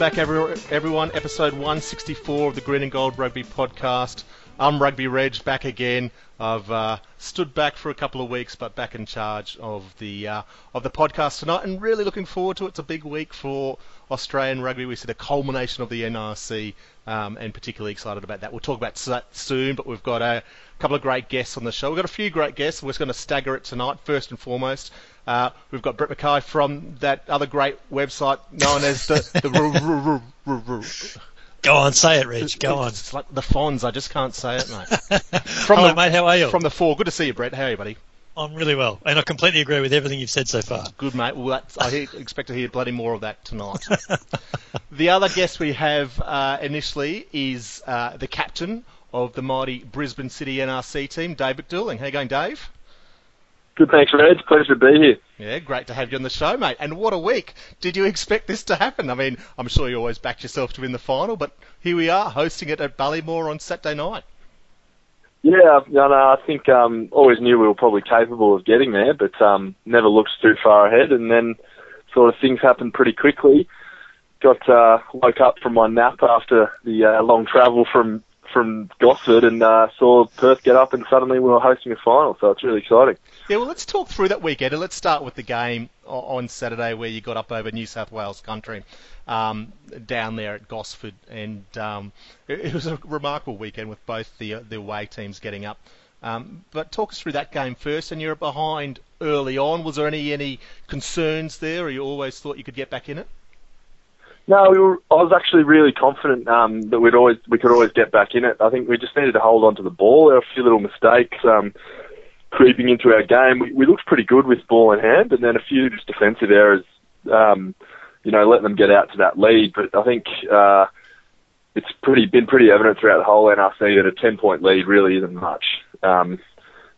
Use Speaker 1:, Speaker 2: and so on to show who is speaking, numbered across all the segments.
Speaker 1: back,
Speaker 2: every, everyone. Episode 164 of the Green and Gold Rugby Podcast. I'm Rugby Reg, back again. I've uh, stood back for a couple of weeks, but back in charge of the uh, of the podcast tonight, and really looking forward to it. It's a big week for Australian rugby. We see the culmination of the NRC, um, and particularly excited about that. We'll talk about that soon, but we've got a couple of great guests on the show. We've got a few great guests. We're just going to stagger it tonight. First and foremost, uh, we've got Brett McKay from that other great website known as the. the
Speaker 3: Go on, say it, Reg. Go on.
Speaker 2: It's like the Fonz. I just can't say it, mate.
Speaker 3: From Hello,
Speaker 2: the,
Speaker 3: mate. How are you?
Speaker 2: From the Roar. Good to see you, Brett. How are you, buddy?
Speaker 3: I'm really well, and I completely agree with everything you've said so far.
Speaker 2: Good, mate. Well, that's, I expect to hear bloody more of that tonight. the other guest we have uh, initially is uh, the captain of the mighty Brisbane City NRC team, Dave McDuling. How you going, Dave?
Speaker 4: Good, thanks, Reg. Pleasure to be here.
Speaker 2: Yeah, great to have you on the show, mate. And what a week! Did you expect this to happen? I mean, I'm sure you always backed yourself to win the final, but here we are, hosting it at Ballymore on Saturday night.
Speaker 4: Yeah, no, no, I think um, always knew we were probably capable of getting there, but um, never looked too far ahead. And then sort of things happened pretty quickly. Got uh, woke up from my nap after the uh, long travel from from Gosford and uh, saw Perth get up, and suddenly we were hosting a final. So it's really exciting.
Speaker 2: Yeah, well, let's talk through that weekend, and let's start with the game on Saturday where you got up over New South Wales country, um, down there at Gosford, and um, it, was a remarkable weekend with both the the away teams getting up. Um, but talk us through that game first, and you're behind early on. Was there any any concerns there, or you always thought you could get back in it?
Speaker 4: No, we were, I was actually really confident um, that we'd always we could always get back in it. I think we just needed to hold on to the ball. There were a few little mistakes um, creeping into our game. We, we looked pretty good with ball in hand, and then a few just defensive errors, um, you know, let them get out to that lead. But I think uh, it's pretty been pretty evident throughout the whole NRC that a ten point lead really isn't much. Um,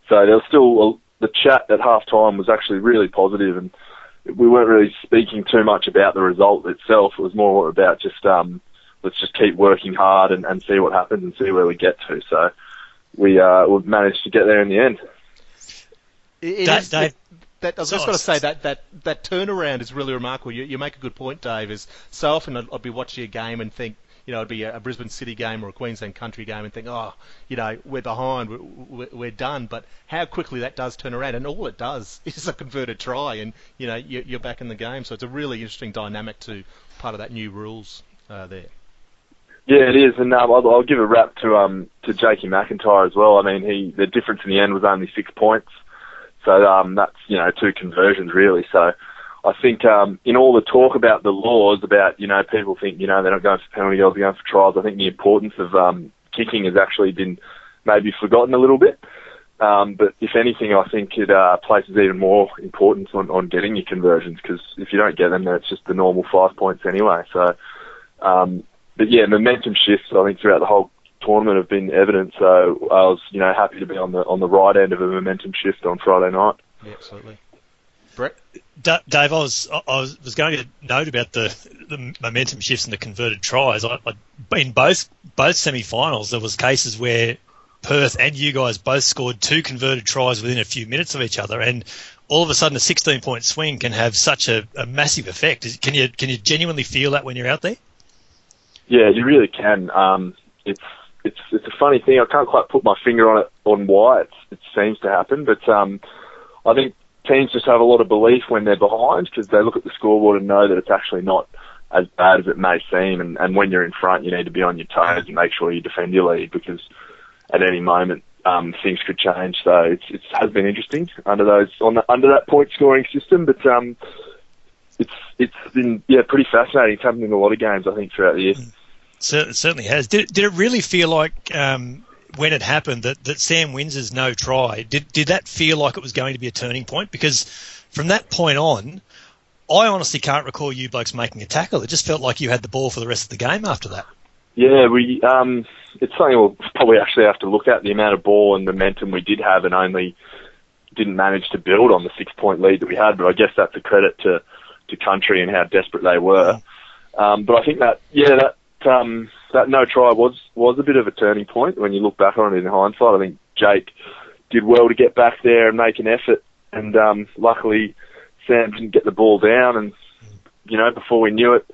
Speaker 4: so there was still the chat at half time was actually really positive and we weren't really speaking too much about the result itself. It was more about just um, let's just keep working hard and, and see what happens and see where we get to. So we uh, we managed to get there in the end.
Speaker 2: It
Speaker 3: Dave,
Speaker 2: is,
Speaker 3: Dave,
Speaker 2: that, I was just going to say that, that that turnaround is really remarkable. You, you make a good point, Dave. Is so often I'd, I'd be watching a game and think, you know, it'd be a, Brisbane City game or a Queensland Country game and think, oh, you know, we're behind, we're, we're, we're, done. But how quickly that does turn around, and all it does is a converted try, and you know, you're, you're back in the game. So it's a really interesting dynamic to part of that new rules uh, there.
Speaker 4: Yeah, it is, and um, I'll, I'll, give a wrap to um to Jakey McIntyre as well. I mean, he the difference in the end was only six points, so um that's you know two conversions really. So I think um, in all the talk about the laws, about you know people think you know they're not going for penalty goals, they're going for trials. I think the importance of um, kicking has actually been maybe forgotten a little bit. Um, but if anything, I think it uh, places even more importance on, on getting your conversions because if you don't get them, then it's just the normal five points anyway. So, um, but yeah, momentum shifts I think throughout the whole tournament have been evident. So I was you know happy to be on the on the right end of a momentum shift on Friday night.
Speaker 2: Yeah, absolutely. Brett.
Speaker 3: Dave, I was I was, going to note about the, the momentum shifts and the converted tries. I, I, in both both semi-finals, there was cases where Perth and you guys both scored two converted tries within a few minutes of each other, and all of a sudden a 16-point swing can have such a, a massive effect. Can you can you genuinely feel that when you're out there?
Speaker 4: Yeah, you really can. Um, it's it's it's a funny thing. I can't quite put my finger on it on why it, it seems to happen, but um, I think teams just have a lot of belief when they're behind because they look at the scoreboard and know that it's actually not as bad as it may seem. And, and when you're in front, you need to be on your toes and make sure you defend your lead because at any moment um, things could change. So it's it has been interesting under those on the, under that point scoring system, but um, it's it's been yeah pretty fascinating. It's happened in a lot of games I think throughout the year.
Speaker 3: It certainly has. Did, did it really feel like um, when it happened that, that Sam Windsor's no try, did, did that feel like it was going to be a turning point? Because from that point on, I honestly can't recall you blokes making a tackle. It just felt like you had the ball for the rest of the game after that.
Speaker 4: Yeah, we um, it's something we'll probably actually have to look at the amount of ball and momentum we did have, and only didn't manage to build on the six point lead that we had. But I guess that's a credit to to country and how desperate they were. Um, but I think that yeah, that um, that no try was was a bit of a turning point when you look back on it in hindsight. I think Jake did well to get back there and make an effort, and um, luckily Sam didn't get the ball down, and you know before we knew it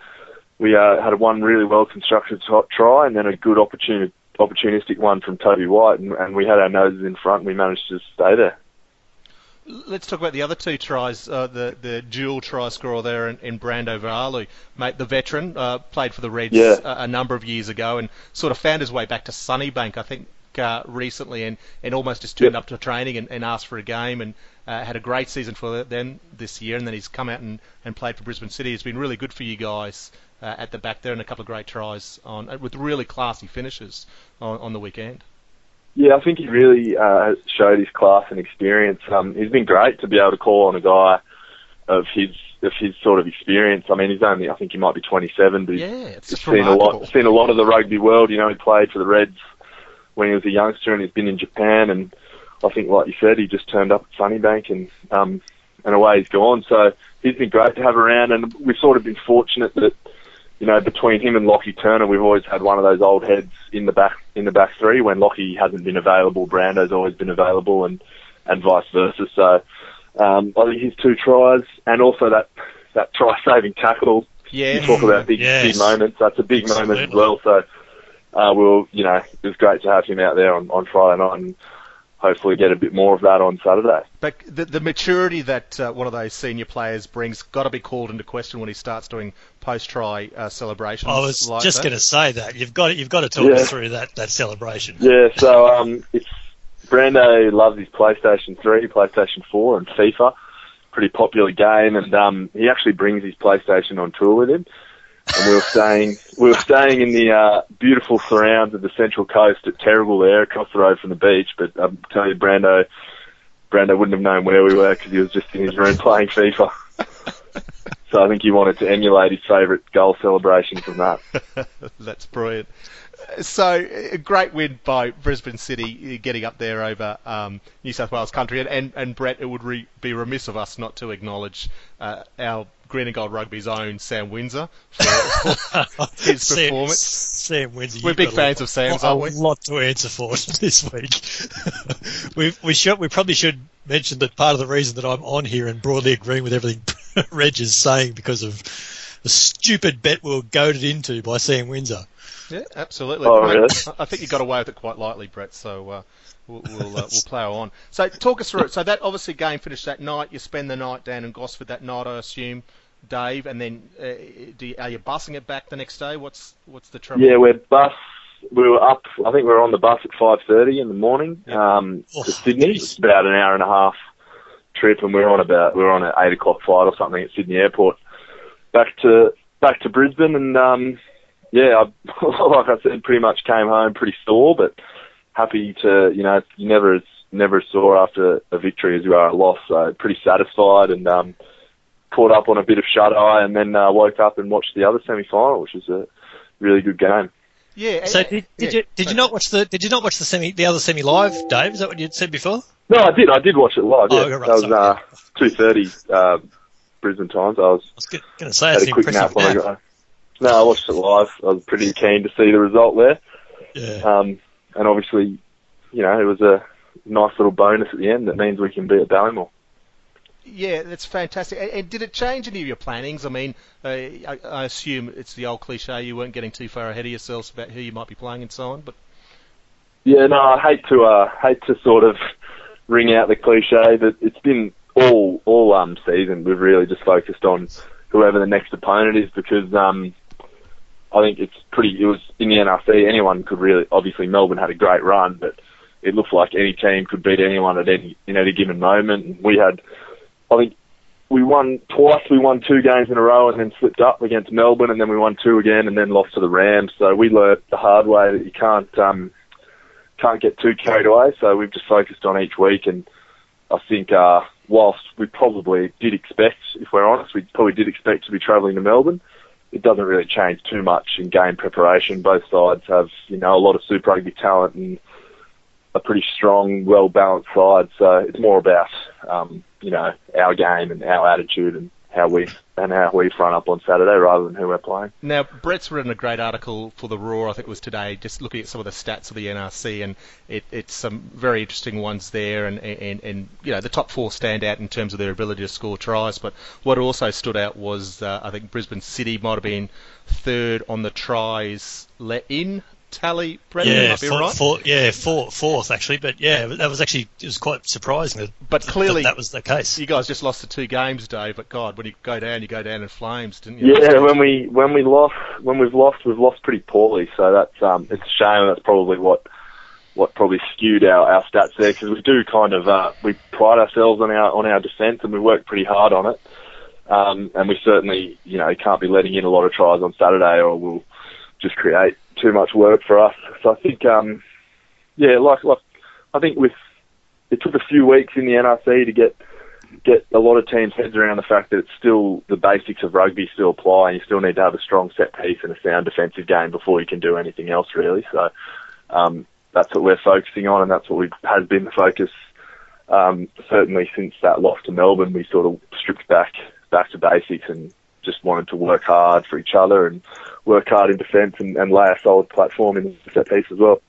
Speaker 4: we uh, had a one really well constructed try and then a good opportunity, opportunistic one from Toby White, and, and we had our noses in front and we managed to stay there.
Speaker 2: Let's talk about the other two tries, uh, the the dual try scorer there in, in Brando Va'aulu. Mate, the veteran, uh, played for the Reds
Speaker 4: yeah.
Speaker 2: a, a, number of years ago and sort of found his way back to Sunnybank, I think, uh, recently and, and almost just turned yep. up to training and, and asked for a game and uh, had a great season for them this year. And then he's come out and, and played for Brisbane City. It's been really good for you guys uh, at the back there and a couple of great tries on uh, with really classy finishes on, on the weekend.
Speaker 4: Yeah, I think he really uh, showed his class and experience. Um, he's been great to be able to call on a guy of his of his sort of experience. I mean, he's only I think he might be 27, but
Speaker 2: yeah, he's
Speaker 4: seen remarkable. a lot seen a lot of the rugby world. You know, he played for the Reds when he was a youngster, and he's been in Japan. And I think, like you said, he just turned up at Sunnybank, and um, and away he's gone. So he's been great to have around, and we've sort of been fortunate that you know, between him and Lachie Turner, we've always had one of those old heads in the back in the back three. When Lachie hasn't been available, Brando's always been available, and and vice versa. So um, I think his two tries and also that that try saving tackle.
Speaker 2: Yeah,
Speaker 4: you talk about big
Speaker 3: yes.
Speaker 4: big moments. That's a big
Speaker 3: Absolutely.
Speaker 4: moment as well. So uh, we'll you know it was great to have him out there on on Friday night. And, hopefully get a bit more of that on Saturday.
Speaker 2: But the, the maturity that uh, one of those senior players brings got to be called into question when he starts doing post-try uh, celebrations.
Speaker 3: I was
Speaker 2: like
Speaker 3: just going to say that you've got you've got to talk
Speaker 4: Yeah.
Speaker 3: us through that, that celebration.
Speaker 4: Yeah, so um, it's Brando loves his PlayStation 3, PlayStation 4, and FIFA. Pretty popular game, and um, he actually brings his PlayStation on tour with him. And we were staying, we were staying in the uh, beautiful surrounds of the Central Coast at Terrigal there, across the road from the beach. But I'm telling you, Brando, Brando wouldn't have known where we were because he was just in his room playing FIFA. So I think he wanted to emulate his favourite goal celebration from that.
Speaker 2: That's brilliant. So, a great win by Brisbane City, uh, getting up there over um, New South Wales country. And, and, and Brett, it would re- be remiss of us not to acknowledge uh, our Green and Gold Rugby's own Sam Windsor for, for his
Speaker 3: Sam,
Speaker 2: performance.
Speaker 3: Sam Windsor,
Speaker 2: We're big fans
Speaker 3: lot-
Speaker 2: of Sam's,
Speaker 3: a
Speaker 2: aren't we?
Speaker 3: lot to answer for this week. we we should we probably should mention that part of the reason that I'm on here and broadly agreeing with everything Reg is saying because of the stupid bet we were goaded into by Sam Windsor.
Speaker 2: Yeah, absolutely.
Speaker 4: Oh,
Speaker 2: Mate,
Speaker 4: really?
Speaker 2: I think you got away with it quite lightly, Brett. So uh, we'll we'll, uh, we'll plough on. So talk us through it. So that obviously game finished that night. You spend the night down in Gosford that night, I assume, Dave, and then uh, do you, are you bussing it back the next day? What's what's the trouble?
Speaker 4: Yeah, we're bus. We were up. I think we were on the bus at five thirty in the morning um,
Speaker 3: Oh,
Speaker 4: to Sydney.
Speaker 3: geez.
Speaker 4: It's about an hour and a half trip, and we were on about we were on an eight o'clock flight or something at Sydney Airport back to back to Brisbane, and um, yeah, I, like I said, pretty much came home pretty sore, but happy to you know you never as never sore after a victory as you are a loss, so pretty satisfied and. um Caught up on a bit of shut eye, and then uh, woke up and watched the other semi final, which was a really good game.
Speaker 2: Yeah.
Speaker 3: So did, did
Speaker 2: yeah.
Speaker 3: you did you not watch the did you not watch the semi the other semi live, Dave? Is that what you'd said before?
Speaker 4: No, I did. I did watch it live. Yeah,
Speaker 3: Oh, right,
Speaker 4: that was
Speaker 3: sorry,
Speaker 4: uh, two thirty uh, Brisbane times. I was
Speaker 3: I was going to say
Speaker 4: had
Speaker 3: it's
Speaker 4: a quick
Speaker 3: impressive
Speaker 4: nap when I
Speaker 3: nap.
Speaker 4: got. No, I watched it live. I was pretty keen to see the result there,
Speaker 3: Yeah.
Speaker 4: um, and obviously, you know, it was a nice little bonus at the end that means we can be at Ballymore.
Speaker 2: Yeah, that's fantastic. And, and did it change any of your plannings? I mean, uh, I, I assume it's the old cliche you weren't getting too far ahead of yourselves about who you might be playing and so on. But
Speaker 4: Yeah, no, I hate to uh, hate to sort of ring out the cliche, but it's been all all um season. We've really just focused on whoever the next opponent is because um I think it's pretty. It was in the NRC. Anyone could really. Obviously, Melbourne had a great run, but it looked like any team could beat anyone at any in any given moment. And we had, I think, we won twice. We won two games in a row, and then slipped up against Melbourne, and then we won two again, and then lost to the Rams. So we learnt the hard way that you can't um can't get too carried away. So we've just focused on each week, and I think uh, whilst we probably did expect, if we're honest, we probably did expect to be travelling to Melbourne. It doesn't really change too much in game preparation. Both sides have, you know, a lot of Super Rugby talent and a pretty strong, well balanced side. So it's more about, um, you know, our game and our attitude and how we and how we front up on Saturday rather than who we're playing.
Speaker 2: Now, Brett's written a great article for the Roar, I think it was today, just looking at some of the stats of the NRC, and it, it's some very interesting ones there, and, and, and you know the top four stand out in terms of their ability to score tries. But what also stood out was uh, I think Brisbane City might have been third on the tries let in tally, Brendan?
Speaker 3: Yeah,
Speaker 2: might be
Speaker 3: four,
Speaker 2: right.
Speaker 3: four, yeah, four, fourth actually, but yeah, that was actually it was quite surprising that,
Speaker 2: But
Speaker 3: that-
Speaker 2: clearly-
Speaker 3: that, was the case.
Speaker 2: You guys just lost the two games, Dave. But God, when you go down, you go down in flames, didn't you?
Speaker 4: Yeah, when we when we lost when we've lost we've lost pretty poorly. So that's um it's a shame. That's probably what what probably skewed our, our stats there because we do kind of uh, we pride ourselves on our on our defence and we work pretty hard on it. Um, and we certainly you know can't be letting in a lot of tries on Saturday or we'll just create too much work for us. So I think um yeah like like I think with it took a few weeks in the NRC to get get a lot of teams' heads around the fact that it's still the basics of rugby still apply, and you still need to have a strong set piece and a sound defensive game before you can do anything else, really. So um, that's what we're focusing on, and that's what we has been the focus. Um, certainly since that loss to Melbourne, we sort of stripped back back to basics and just wanted to work hard for each other and work hard in defence and, and lay a solid platform in the set piece as well.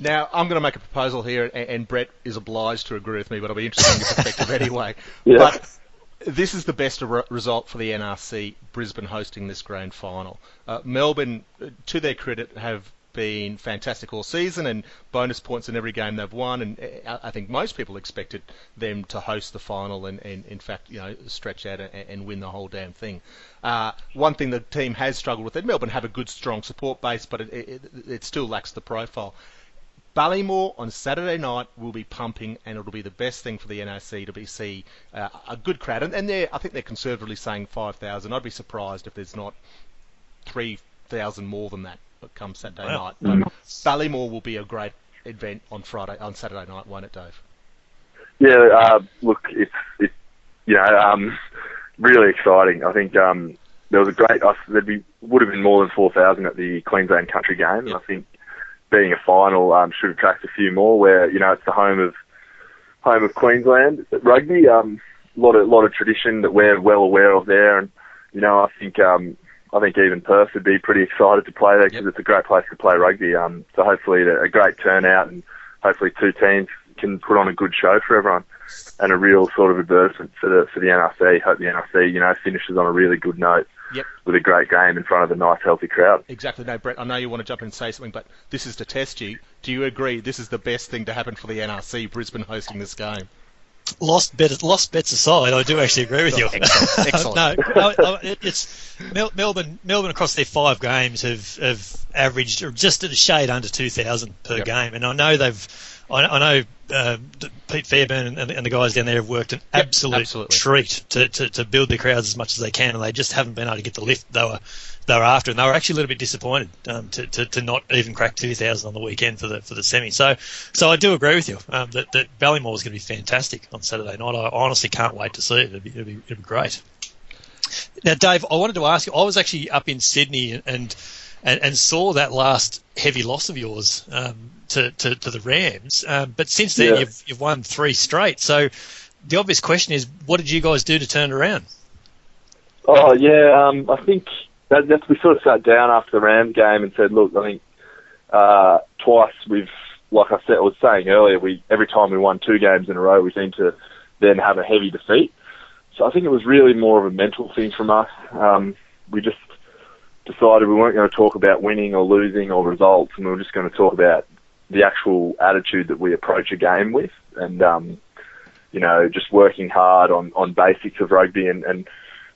Speaker 2: Now, I'm going to make a proposal here, and, and Brett is obliged to agree with me, but I'll be interested in your perspective anyway.
Speaker 4: Yeah.
Speaker 2: But this is the best re- result for the NRC, Brisbane hosting this grand final. Uh, Melbourne, uh, to their credit, have been fantastic all season and bonus points in every game they've won. And uh, I think most people expected them to host the final and, and in fact, you know, stretch out and, and win the whole damn thing. Uh, one thing the team has struggled with, and Melbourne have a good, strong support base, but it, it, it still lacks the profile. Ballymore on Saturday night will be pumping, and it'll be the best thing for the NRC to be see uh, a good crowd. And, and they're, I think they're conservatively saying 5,000. I'd be surprised if there's not 3,000 more than that that come Saturday
Speaker 3: Wow.
Speaker 2: night. But Ballymore will be a great event on Friday, on Saturday night, won't it, Dave?
Speaker 4: Yeah, uh, look, it's it's you know um, really exciting. I think um, there was a great. I, there'd be would have been more than four thousand at the Queensland Country Game, and
Speaker 2: Yep.
Speaker 4: I think being a final um, should attract a few more. Where you know it's the home of home of Queensland rugby. Um, a lot of lot of tradition that we're well aware of there, and you know I think um, I think even Perth would be pretty excited to play there because
Speaker 2: Yep.
Speaker 4: it's a great place to play rugby. Um, so hopefully a a great turnout and hopefully two teams can put on a good show for everyone and a real sort of advertisement for the for the NRC. Hope the NRC you know finishes on a really good note
Speaker 2: Yep.
Speaker 4: with a great game in front of a nice healthy crowd.
Speaker 2: Exactly. No, Brett, I know you want to jump in and say something, but this is to test you. Do you agree this is the best thing to happen for the NRC, Brisbane hosting this game?
Speaker 3: Lost bet, lost bets aside, I do actually agree with you.
Speaker 2: Excellent, excellent.
Speaker 3: no, it's Melbourne. Melbourne across their five games have have averaged just at a shade under two thousand per
Speaker 2: Yep.
Speaker 3: game, and I know they've. I, I know uh, Pete Fairburn and, and the guys down there have worked an
Speaker 2: Yep,
Speaker 3: absolute
Speaker 2: absolutely.
Speaker 3: treat to, to, to build their crowds as much as they can, and they just haven't been able to get the lift they were they were after, and they were actually a little bit disappointed um, to, to, to not even crack two thousand on the weekend for the for the semi. So so I do agree with you um, that that Ballymore is going to be fantastic on Saturday night. I honestly can't wait to see it. It'll be, it'll be, it'll be great. Now, Dave, I wanted to ask you. I was actually up in Sydney and and, and saw that last heavy loss of yours um, to, to to the Rams. Um, but since then,
Speaker 4: Yeah.
Speaker 3: you've you've won three straight. So the obvious question is, what did you guys do to turn it around?
Speaker 4: Oh yeah, um, I think that, that's we sort of sat down after the Rams game and said, look, I think uh, twice we've, like I said, I was saying earlier, we every time we won two games in a row, we seem to then have a heavy defeat. So I think it was really more of a mental thing from us. Um, we just decided we weren't going to talk about winning or losing or results, and we were just going to talk about the actual attitude that we approach a game with, and um, you know, just working hard on on basics of rugby and, and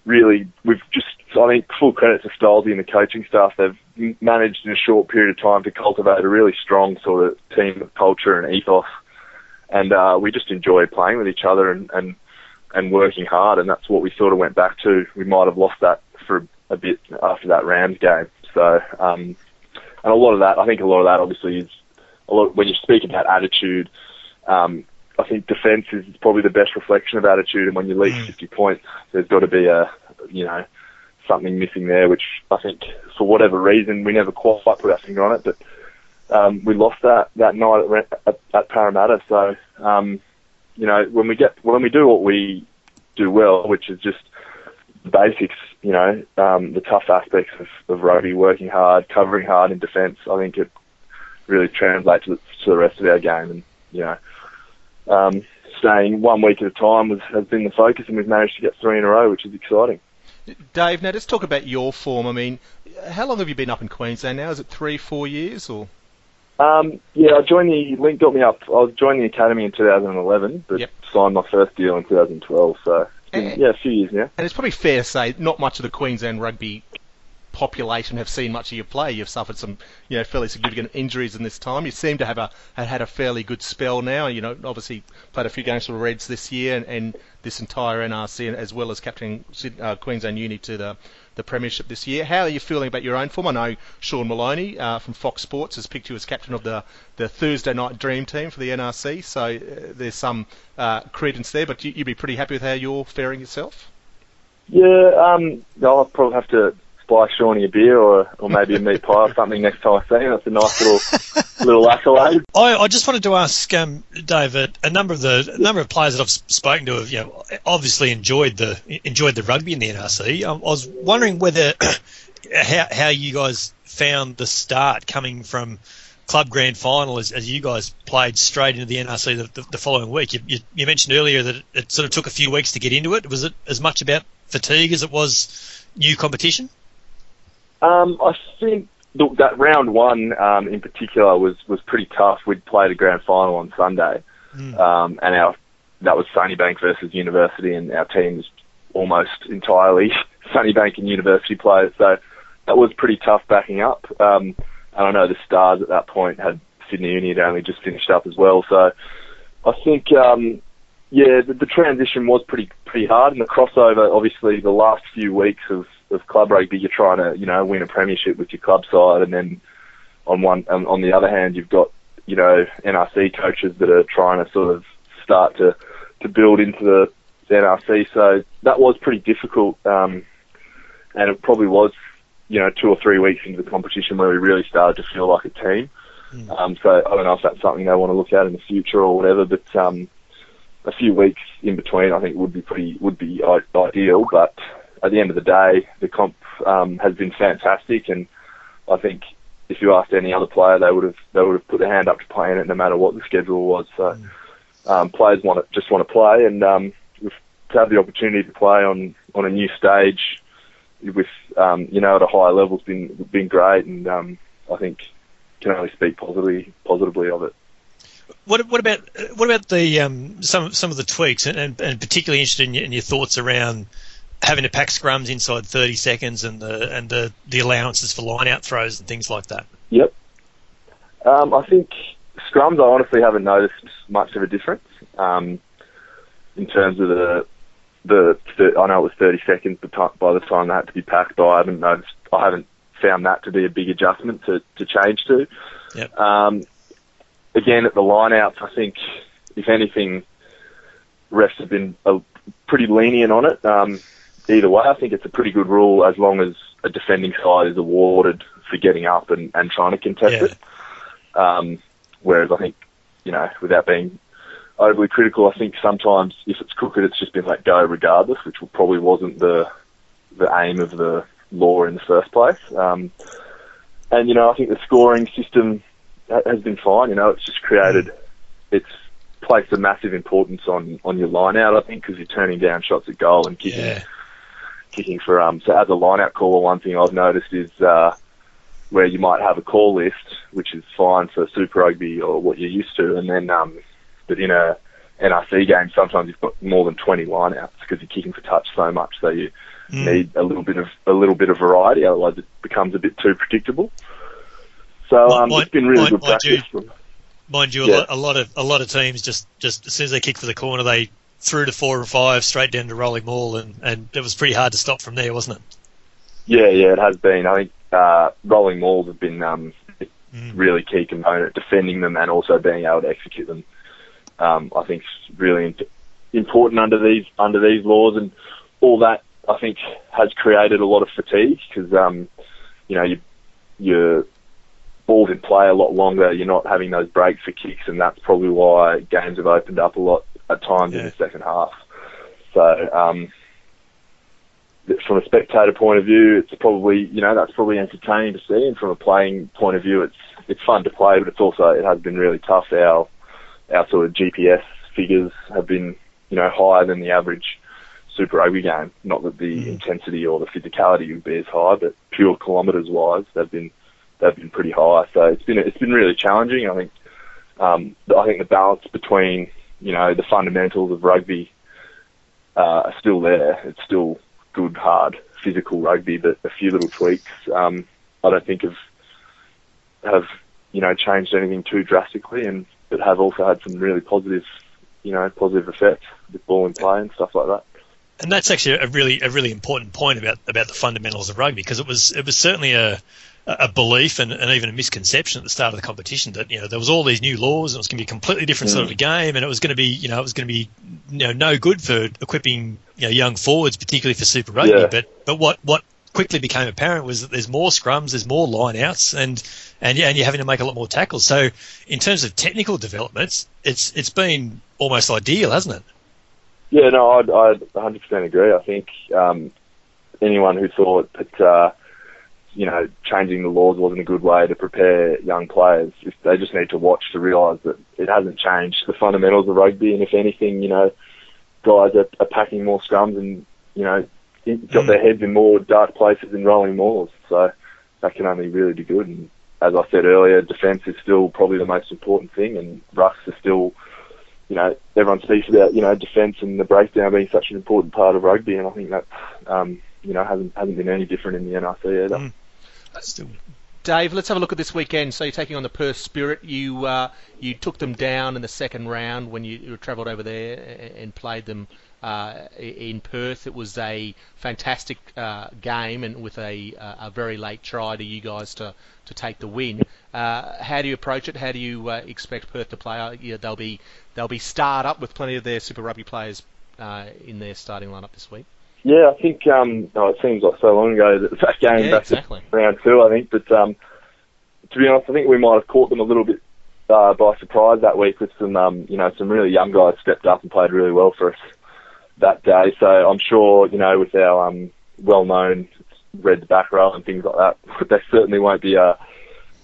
Speaker 4: really, we've just, I think, full credit to Stolzy and the coaching staff. They've managed in a short period of time to cultivate a really strong sort of team culture and ethos. And uh, we just enjoy playing with each other and, and, and working hard. And that's what we sort of went back to. We might have lost that for a bit after that Rams game. So, um, and a lot of that, I think a lot of that obviously is a lot, when you speak about attitude, um, I think defence is probably the best reflection of attitude. And when you lead
Speaker 3: Mm.
Speaker 4: 50 points, there's got to be a, you know, something missing there, which I think for whatever reason we never quite put our finger on it, but um, we lost that that night at, at, at Parramatta. So um, you know when we get when we do what we do well, which is just the basics, you know, um, the tough aspects of, of rugby, working hard, covering hard in defence. I think it really translates to, to the rest of our game, and you know, um, staying one week at a time was, has been the focus, and we've managed to get three in a row, which is exciting.
Speaker 2: Dave, now let's talk about your form. I mean, how long have you been up in Queensland now? Is it three, four years, or?
Speaker 4: Um, yeah, I joined the Link got me up. I was joined the academy in 2011, but
Speaker 2: Yep.
Speaker 4: signed my first deal in 2012. So been,
Speaker 2: Eh.
Speaker 4: yeah, a few years now.
Speaker 2: And it's probably fair to say not much of the Queensland rugby population have seen much of your play. You've suffered some, you know, fairly significant injuries in this time. You seem to have a had a fairly good spell now. You know, obviously played a few games for the Reds this year and, and this entire NRC, as well as captaining Syd- uh, Queensland Uni to the the premiership this year. How are you feeling about your own form? I know Sean Maloney uh, from Fox Sports has picked you as captain of the, the Thursday night dream team for the NRC, so uh, there's some uh, credence there. But you, you'd be pretty happy with how you're faring yourself.
Speaker 4: Yeah, um, I'll probably have to buy Shawnee a beer or, or maybe a meat pie or something next time I see him. That's a nice little little accolade.
Speaker 3: I, I just wanted to ask um, David a number of the number of players that I've spoken to have you know obviously enjoyed the enjoyed the rugby in the NRC. Um, I was wondering whether how how you guys found the start coming from club grand final as, as you guys played straight into the NRC the, the, the following week. You, you, you mentioned earlier that it, it sort of took a few weeks to get into it. Was it as much about fatigue as it was new competition?
Speaker 4: Um, I think look, that round one um, in particular was was pretty tough. We'd played a grand final on Sunday, um, and our that was Sunnybank versus University, and our team was almost entirely Sunnybank and University players. So that was pretty tough backing up. Um, and I know the Stars at that point had Sydney Uni had only just finished up as well. So I think um, yeah, the, the transition was pretty pretty hard, and the crossover. Obviously, the last few weeks of, of club rugby, you're trying to you know win a premiership with your club side, and then on one um, on the other hand, you've got you know NRC coaches that are trying to sort of start to to build into the, the NRC. So that was pretty difficult, um, and it probably was you know two or three weeks into the competition where we really started to feel like a team. Um, so I don't know if that's something they want to look at in the future or whatever, but um, a few weeks in between, I think would be pretty would be i- ideal. But at the end of the day, the comp um, has been fantastic, and I think if you asked any other player, they would have they would have put their hand up to play in it, no matter what the schedule was. So um, players want to, just want to play, and um, to have the opportunity to play on on a new stage with um, you know at a higher level has been been great, and um, I think can only speak positively positively of it.
Speaker 3: What, what about what about the um, some some of the tweaks? And, and, and particularly interested in your, in your thoughts around having to pack scrums inside 30 seconds and the and the, the allowances for line out throws and things like that.
Speaker 4: Yep. Um, I think scrums. I honestly haven't noticed much of a difference um, in terms of the the. I know it was 30 seconds but by the time they had to be packed, but I haven't noticed. I haven't found that to be a big adjustment to, to change to.
Speaker 3: Yep.
Speaker 4: Um, again, at the lineouts, I think if anything, refs have been uh, pretty lenient on it. Um, either way, I think it's a pretty good rule as long as a defending side is awarded for getting up and, and trying to contest
Speaker 3: Yeah.
Speaker 4: it. Um, whereas I think, you know, without being overly critical, I think sometimes if it's crooked, it's just been let go regardless, which probably wasn't the the aim of the law in the first place. Um, and you know, I think the scoring system has been fine. You know, it's just created, it's placed a massive importance on on your line out. I think because you're turning down shots at goal and kicking
Speaker 3: Yeah.
Speaker 4: Kicking for um. So as a line out caller, one thing I've noticed is uh, where you might have a call list, which is fine for Super Rugby or what you're used to, and then um, but in a NRC game, sometimes you've got more than 20 lineouts because you're kicking for touch so much, so you
Speaker 3: Mm.
Speaker 4: need a little bit of a little bit of variety. Otherwise, it becomes a bit too predictable. So um,
Speaker 3: Mind-
Speaker 4: it's been really
Speaker 3: mind-
Speaker 4: good
Speaker 3: mind you-
Speaker 4: practice.
Speaker 3: Mind you, a,
Speaker 4: Yeah.
Speaker 3: lot, a lot of a lot of teams just, just as soon as they kick for the corner, they threw to four and five straight down to rolling maul, and, and it was pretty hard to stop from there, wasn't it?
Speaker 4: Yeah, yeah, it has been. I think uh, rolling mauls have been um, a
Speaker 3: Mm.
Speaker 4: really key component, defending them and also being able to execute them. Um, I think is really imp- important under these under these laws and all that I think has created a lot of fatigue because um, you know you your ball's in play a lot longer. You're not having those breaks for kicks, and that's probably why games have opened up a lot at times in the second half. So um, from a spectator point of view, it's probably you know that's probably entertaining to see, and from a playing point of view, it's it's fun to play, but it's also it has been really tough. Our our sort of GPS figures have been you know higher than the average Super Rugby game. Not that the
Speaker 3: Mm.
Speaker 4: intensity or the physicality would be as high, but pure kilometres wise, they've been they've been pretty high. So it's been it's been really challenging. I think um, I think the balance between you know the fundamentals of rugby uh, are still there. It's still good, hard, physical rugby, but a few little tweaks. Um, I don't think have have you know changed anything too drastically, and but have also had some really positive you know positive effects with ball in play and stuff like that.
Speaker 3: And that's actually a really a really important point about about the fundamentals of rugby because it was it was certainly a a belief and, and even a misconception at the start of the competition that you know there was all these new laws and it was going to be a completely different sort of a game and it was going to be you know it was going to be you know no good for equipping you know young forwards particularly for Super Rugby
Speaker 4: Yeah.
Speaker 3: but but what what quickly became apparent was that there's more scrums there's more lineouts, and and yeah and you're having to make a lot more tackles so in terms of technical developments it's it's been almost ideal hasn't it
Speaker 4: Yeah, no, I'd, I'd 100% agree. I think um, anyone who thought that, uh, you know, changing the laws wasn't a good way to prepare young players, if they just need to watch to realise that it hasn't changed the fundamentals of rugby. And if anything, you know, guys are, are packing more scrums and, you know, got
Speaker 3: Mm.
Speaker 4: their heads in more dark places and rolling mauls. So that can only really be good. And as I said earlier, defence is still probably the most important thing, and rucks are still you know, everyone speaks about, you know, defence and the breakdown being such an important part of rugby, and I think that, um, you know, hasn't hasn't been any different in the NRC either.
Speaker 3: Mm. Still,
Speaker 2: Dave, let's have a look at this weekend. So you're taking on the Perth Spirit. You uh, you took them down in the second round when you, you travelled over there and played them uh, in Perth. It was a fantastic uh, game and with a, uh, a very late try to you guys to, to take the win. Uh, how do you approach it? How do you uh, expect Perth to play? Yeah, they'll be they'll be starred up with plenty of their Super Rugby players in their starting lineup this week.
Speaker 4: Yeah, I think, um, oh, it seems like so long ago that that game
Speaker 2: Yeah,
Speaker 4: back
Speaker 2: exactly.
Speaker 4: round two, I think, but um, to be honest, I think we might have caught them a little bit uh, by surprise that week with some, um, you know, some really young guys stepped up and played really well for us that day. So I'm sure, you know, with our um, well-known Reds back row and things like that, there certainly won't be a,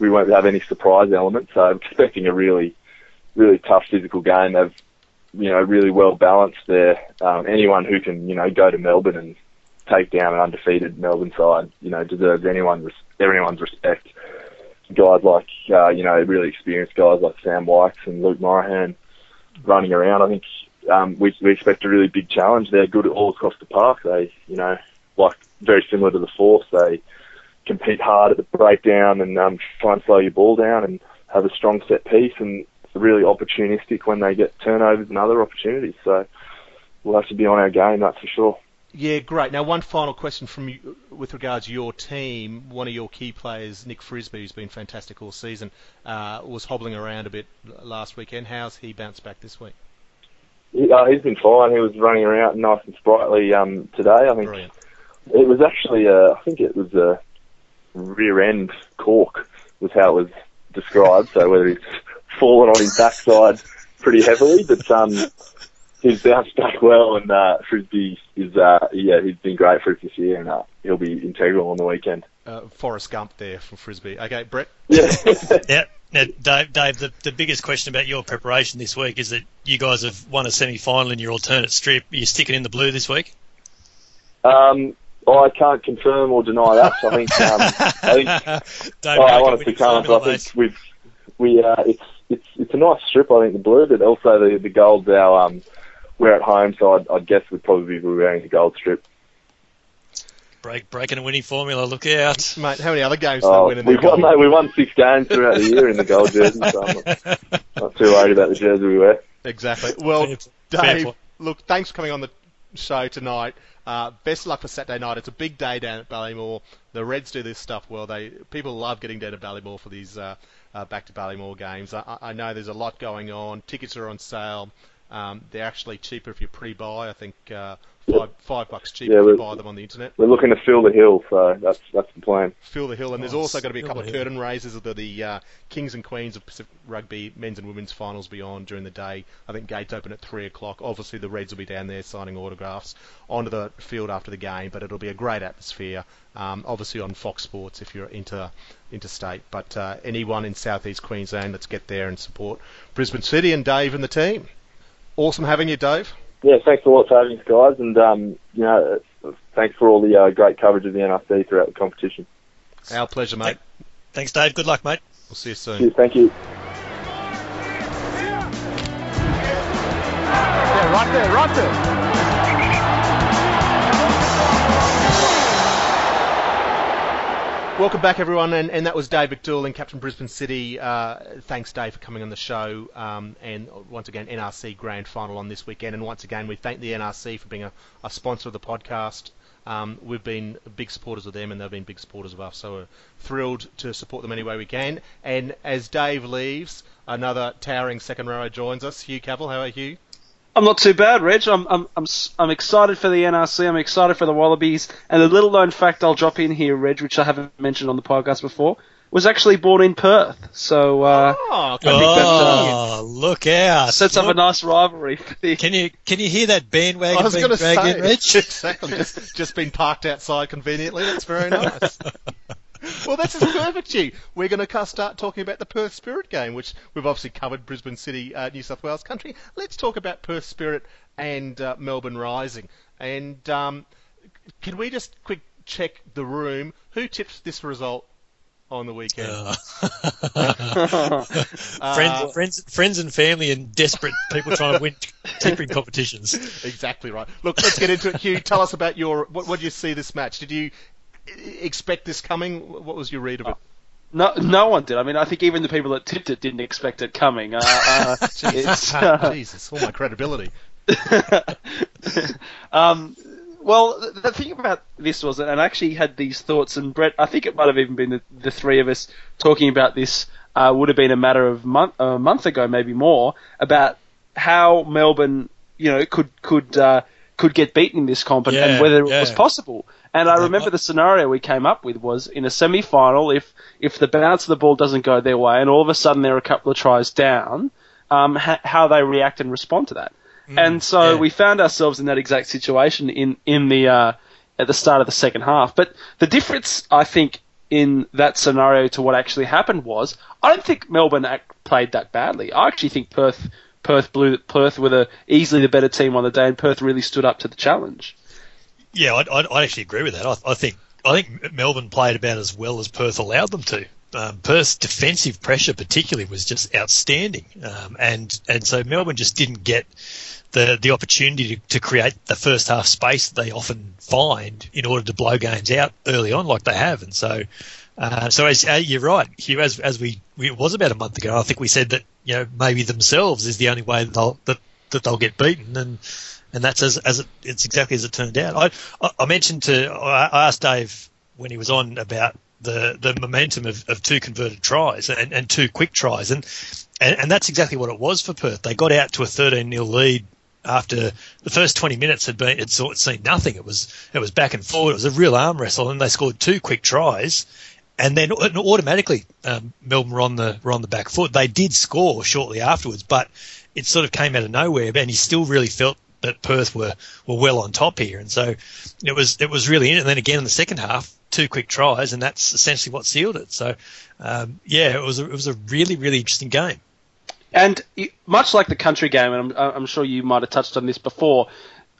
Speaker 4: we won't have any surprise element. So I'm expecting a really, really tough physical game. They've, you know, really well balanced there. Um, anyone who can, you know, go to Melbourne and take down an undefeated Melbourne side, you know, deserves anyone, everyone's respect. Guys like, uh, you know, really experienced guys like Sam Wykes and Luke Morahan running around. I think um, we, we expect a really big challenge. They're good all across the park. They, you know, like very similar to the Force. They compete hard at the breakdown and um, try and slow your ball down and have a strong set piece and really opportunistic when they get turnovers and other opportunities. So we'll have to be on our game, that's for sure.
Speaker 2: Yeah, great. Now, one final question from you with regards to your team. One of your key players, Nick Frisby, who's been fantastic all season, uh, was hobbling around a bit last weekend. How's he bounced back this week?
Speaker 4: He, uh, he's been fine. He was running around nice and sprightly um, today. I think
Speaker 2: Brilliant.
Speaker 4: it was actually, uh, I think it was a rear end cork was how it was described. so whether he's fallen on his backside pretty heavily, but um, he's bounced back well, and uh, Frisby is, uh, yeah, he's been great for us this year, and uh, he'll be integral on the weekend.
Speaker 2: Uh, Forrest Gump there from Frisby. Okay, Brett.
Speaker 4: Yeah.
Speaker 3: Yeah. Now, Dave, Dave the, the biggest question about your preparation this week is that you guys have won a semi-final in your alternate strip. Are you sticking in the blue this week?
Speaker 4: um, I can't confirm or deny that. So I think, um, I think
Speaker 3: Dave,
Speaker 4: Oh, I
Speaker 3: back up
Speaker 4: honestly can't. I think
Speaker 3: mate.
Speaker 4: we've we uh, it's it's it's a nice strip. I think the blue, but also the the gold's our um we're at home, so I'd, I'd guess we'd probably be wearing the gold strip.
Speaker 3: Break, breaking a winning formula. Look out.
Speaker 2: Mate, how many other games did
Speaker 4: Oh,
Speaker 2: they win in
Speaker 4: we
Speaker 2: their
Speaker 4: won
Speaker 2: goal?
Speaker 4: mate, we won six games throughout the year in the gold jersey, so I'm not, not too worried about the jersey we wear.
Speaker 2: Exactly. Well,
Speaker 3: Fair- fair
Speaker 2: Dave,
Speaker 3: point.
Speaker 2: look, thanks for coming on the show tonight. Uh, best of luck for Saturday night. It's a big day down at Ballymore. The Reds do this stuff well. They people love getting down to Ballymore for these uh, uh, back to Ballymore games. I, I know there's a lot going on. Tickets are on sale. Um, they're actually cheaper if you pre-buy. I think uh, five five bucks cheaper
Speaker 4: Yeah,
Speaker 2: if you
Speaker 4: we-
Speaker 2: buy them on the internet.
Speaker 4: We're looking to fill the hill, so that's that's the plan.
Speaker 2: Fill the hill, and there's
Speaker 3: Nice.
Speaker 2: also going to be a couple of curtain raises of the, the uh, Kings and Queens of Pacific Rugby men's and women's finals beyond during the day. I think gates open at three o'clock. Obviously, the Reds will be down there signing autographs onto the field after the game, but it'll be a great atmosphere. Um, obviously on Fox Sports if you're inter interstate, but uh, anyone in southeast Queensland, let's get there and support Brisbane City and Dave and the team. Awesome having you, Dave.
Speaker 4: Yeah, thanks a lot for having us, guys, and um, you know, uh, thanks for all the uh, great coverage of the NRC throughout the competition.
Speaker 2: Our pleasure, mate.
Speaker 3: Thanks, Dave. Good luck, mate.
Speaker 2: We'll see you soon.
Speaker 4: Cheers, thank you.
Speaker 5: Yeah, right there, right there.
Speaker 2: Welcome back, everyone, and, and that was Dave McDuling Captain Brisbane City. Uh, thanks, Dave, for coming on the show. Um, and once again, NRC Grand Final on this weekend. And once again, we thank the NRC for being a, a sponsor of the podcast. Um, we've been big supporters of them, and they've been big supporters of us. So we're thrilled to support them any way we can. And as Dave leaves, another towering second rower joins us. Hugh Cavill, how are you?
Speaker 1: I'm not too bad, Reg. I'm, I'm, I'm, s- I'm excited for the NRC. I'm excited for the Wallabies. And a little known fact I'll drop in here, Reg, which I haven't mentioned on the podcast before, was actually born in Perth. So uh,
Speaker 2: Oh,
Speaker 1: I think that uh,
Speaker 3: Oh, look out!
Speaker 1: sets up a nice rivalry for the.
Speaker 3: Can you can you hear that bandwagon
Speaker 2: I was
Speaker 3: being
Speaker 2: going to
Speaker 3: dragged
Speaker 2: say
Speaker 3: in, Reg?
Speaker 2: exactly. Just, just been parked outside conveniently. That's very nice. well, this is perfect, you. We're going to start talking about the Perth Spirit game, which we've obviously covered Brisbane City, uh, New South Wales country. Let's talk about Perth Spirit and uh, Melbourne Rising. And um, can we just quick check the room? Who tipped this result on the weekend?
Speaker 3: Uh, friends, friends, friends, and family, and desperate people trying to win tipping competitions.
Speaker 2: Exactly right. Look, let's get into it. Hugh, tell us about your. What, what did you see this match? Did you expect this coming? What was your read of it?
Speaker 1: No, no one did. I mean, I think even the people that tipped it didn't expect it coming. Uh, uh, it's, uh,
Speaker 2: Jesus, all my credibility.
Speaker 1: um, well, the, the thing about this was, and I actually had these thoughts, and Brett, I think it might have even been the, the three of us talking about this. Uh, would have been a matter of month, a month ago, maybe more, about how Melbourne, you know, could could uh, could get beaten in this comp and,
Speaker 3: Yeah,
Speaker 1: and whether it was possible. And I remember the scenario we came up with was in a semi-final, if if the bounce of the ball doesn't go their way, and all of a sudden they're a couple of tries down, um, ha- how they react and respond to that. and so
Speaker 3: Mm, yeah.
Speaker 1: we found ourselves in that exact situation in in the uh, at the start of the second half. But the difference, I think, in that scenario to what actually happened was, I don't think Melbourne act- played that badly. I actually think Perth Perth blew Perth were the easily the better team on the day, and Perth really stood up to the challenge.
Speaker 3: Yeah, I, I, I actually agree with that. I, I think I think Melbourne played about as well as Perth allowed them to. Um, Perth's defensive pressure, particularly, was just outstanding, um, and and so Melbourne just didn't get the the opportunity to, to create the first half space that they often find in order to blow games out early on, like they have. And so, uh, so as uh, you're right, Hugh, as as we, we it was about a month ago, I think we said that you know maybe themselves is the only way that they'll that, that they'll get beaten, and and that's as as it, it's exactly as it turned out. I I, mentioned to I asked Dave when he was on about the the momentum of, of two converted tries and, and two quick tries, and, and and that's exactly what it was for Perth. They got out to a 13 0 lead after the first 20 minutes had been sort seen nothing. It was it was back and forward. It was a real arm wrestle, and they scored two quick tries. And then and automatically, um, Melbourne were on the were on the back foot. They did score shortly afterwards, but it sort of came out of nowhere. And he still really felt that Perth were, were well on top here, and so it was it was really in. And then again in the second half, two quick tries, and that's essentially what sealed it. So um, yeah, it was a, it was a really really interesting game.
Speaker 1: And much like the country game, and I'm, I'm sure you might have touched on this before,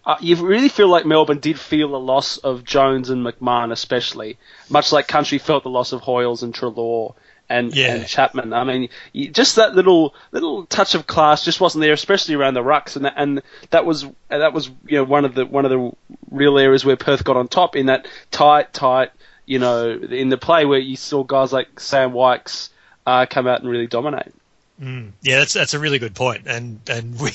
Speaker 1: uh, you really feel like Melbourne did feel the loss of Jones and McMahon, especially, much like country felt the loss of Hoiles and Treloar and,
Speaker 3: Yeah.
Speaker 1: and Chapman. I mean, you, just that little little touch of class just wasn't there, especially around the rucks, and that, and that was that was you know one of the one of the real areas where Perth got on top in that tight tight you know in the play where you saw guys like Sam Wykes uh, come out and really dominate.
Speaker 3: Mm. Yeah, that's that's a really good point, and and we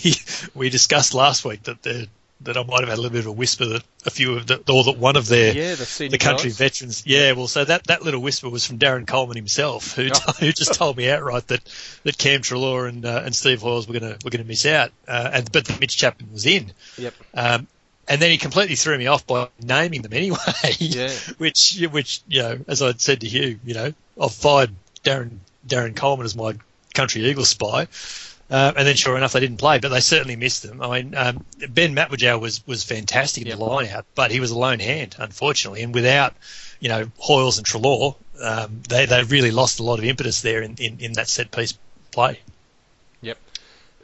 Speaker 3: we discussed last week that the that I might have had a little bit of a whisper that a few of the, or that one of their
Speaker 2: Yeah, the
Speaker 3: the country
Speaker 2: guys.
Speaker 3: veterans. Yeah, well, so that, that little whisper was from Darren Coleman himself, who
Speaker 2: Oh.
Speaker 3: who just told me outright that, that Cam Treloar and uh, and Steve Hoiles were gonna were gonna miss out, uh, and but Mitch Chapman was in.
Speaker 2: Yep.
Speaker 3: Um, and then he completely threw me off by naming them anyway.
Speaker 2: Yeah.
Speaker 3: which which you know, as I'd said to you, you know, I've fired Darren Darren Coleman as my country Eagle spy. Um, and then, sure enough, they didn't play, but they certainly missed them. I mean, um, Ben Matwijow was was fantastic in the line out, but he was a lone hand, unfortunately, and without you know Hoiles and Treloar, um, they they really lost a lot of impetus there in, in, in that set piece play.
Speaker 2: Yep.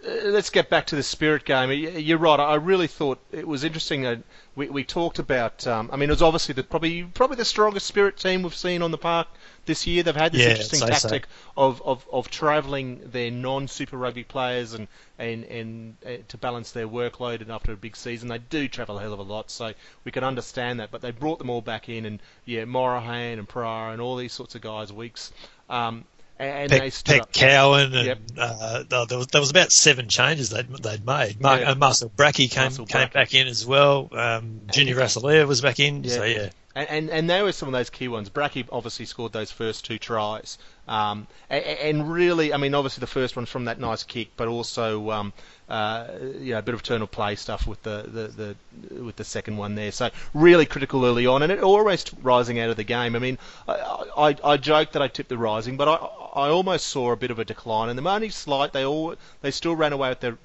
Speaker 2: Uh, let's get back to the Spirit game. You're right. I really thought it was interesting that we, we talked about. Um, I mean, it was obviously the, probably probably the strongest Spirit team we've seen on the park this year. They've had this
Speaker 3: Yeah,
Speaker 2: interesting
Speaker 3: I'd so.
Speaker 2: tactic of, of, of travelling their non-Super Rugby players and and and uh, to balance their workload. And after a big season, they do travel a hell of a lot, so we can understand that. But they brought them all back in, and yeah, Morahan and Prior and all these sorts of guys, Weeks. Um, and they
Speaker 3: Pek,
Speaker 2: stood Pek.
Speaker 3: Cowan, and
Speaker 2: Yep.
Speaker 3: uh, there was there was about seven changes they'd they'd made. Mark,
Speaker 2: Yeah.
Speaker 3: uh, Marcel Brache came
Speaker 2: Marcel
Speaker 3: came back in as well. Um, Junior Rasolea was back in. So yeah,
Speaker 2: And, and and they were some of those key ones. Brache obviously scored those first two tries, um, and, and really, I mean, obviously the first one from that nice kick, but also um, uh, you know a bit of turn of play stuff with the, the, the with the second one there. So really critical early on, and it almost rising out of the game. I mean, I, I, I joked that I tipped the rising, but I I almost saw a bit of a decline, and the only slight they all they still ran away with their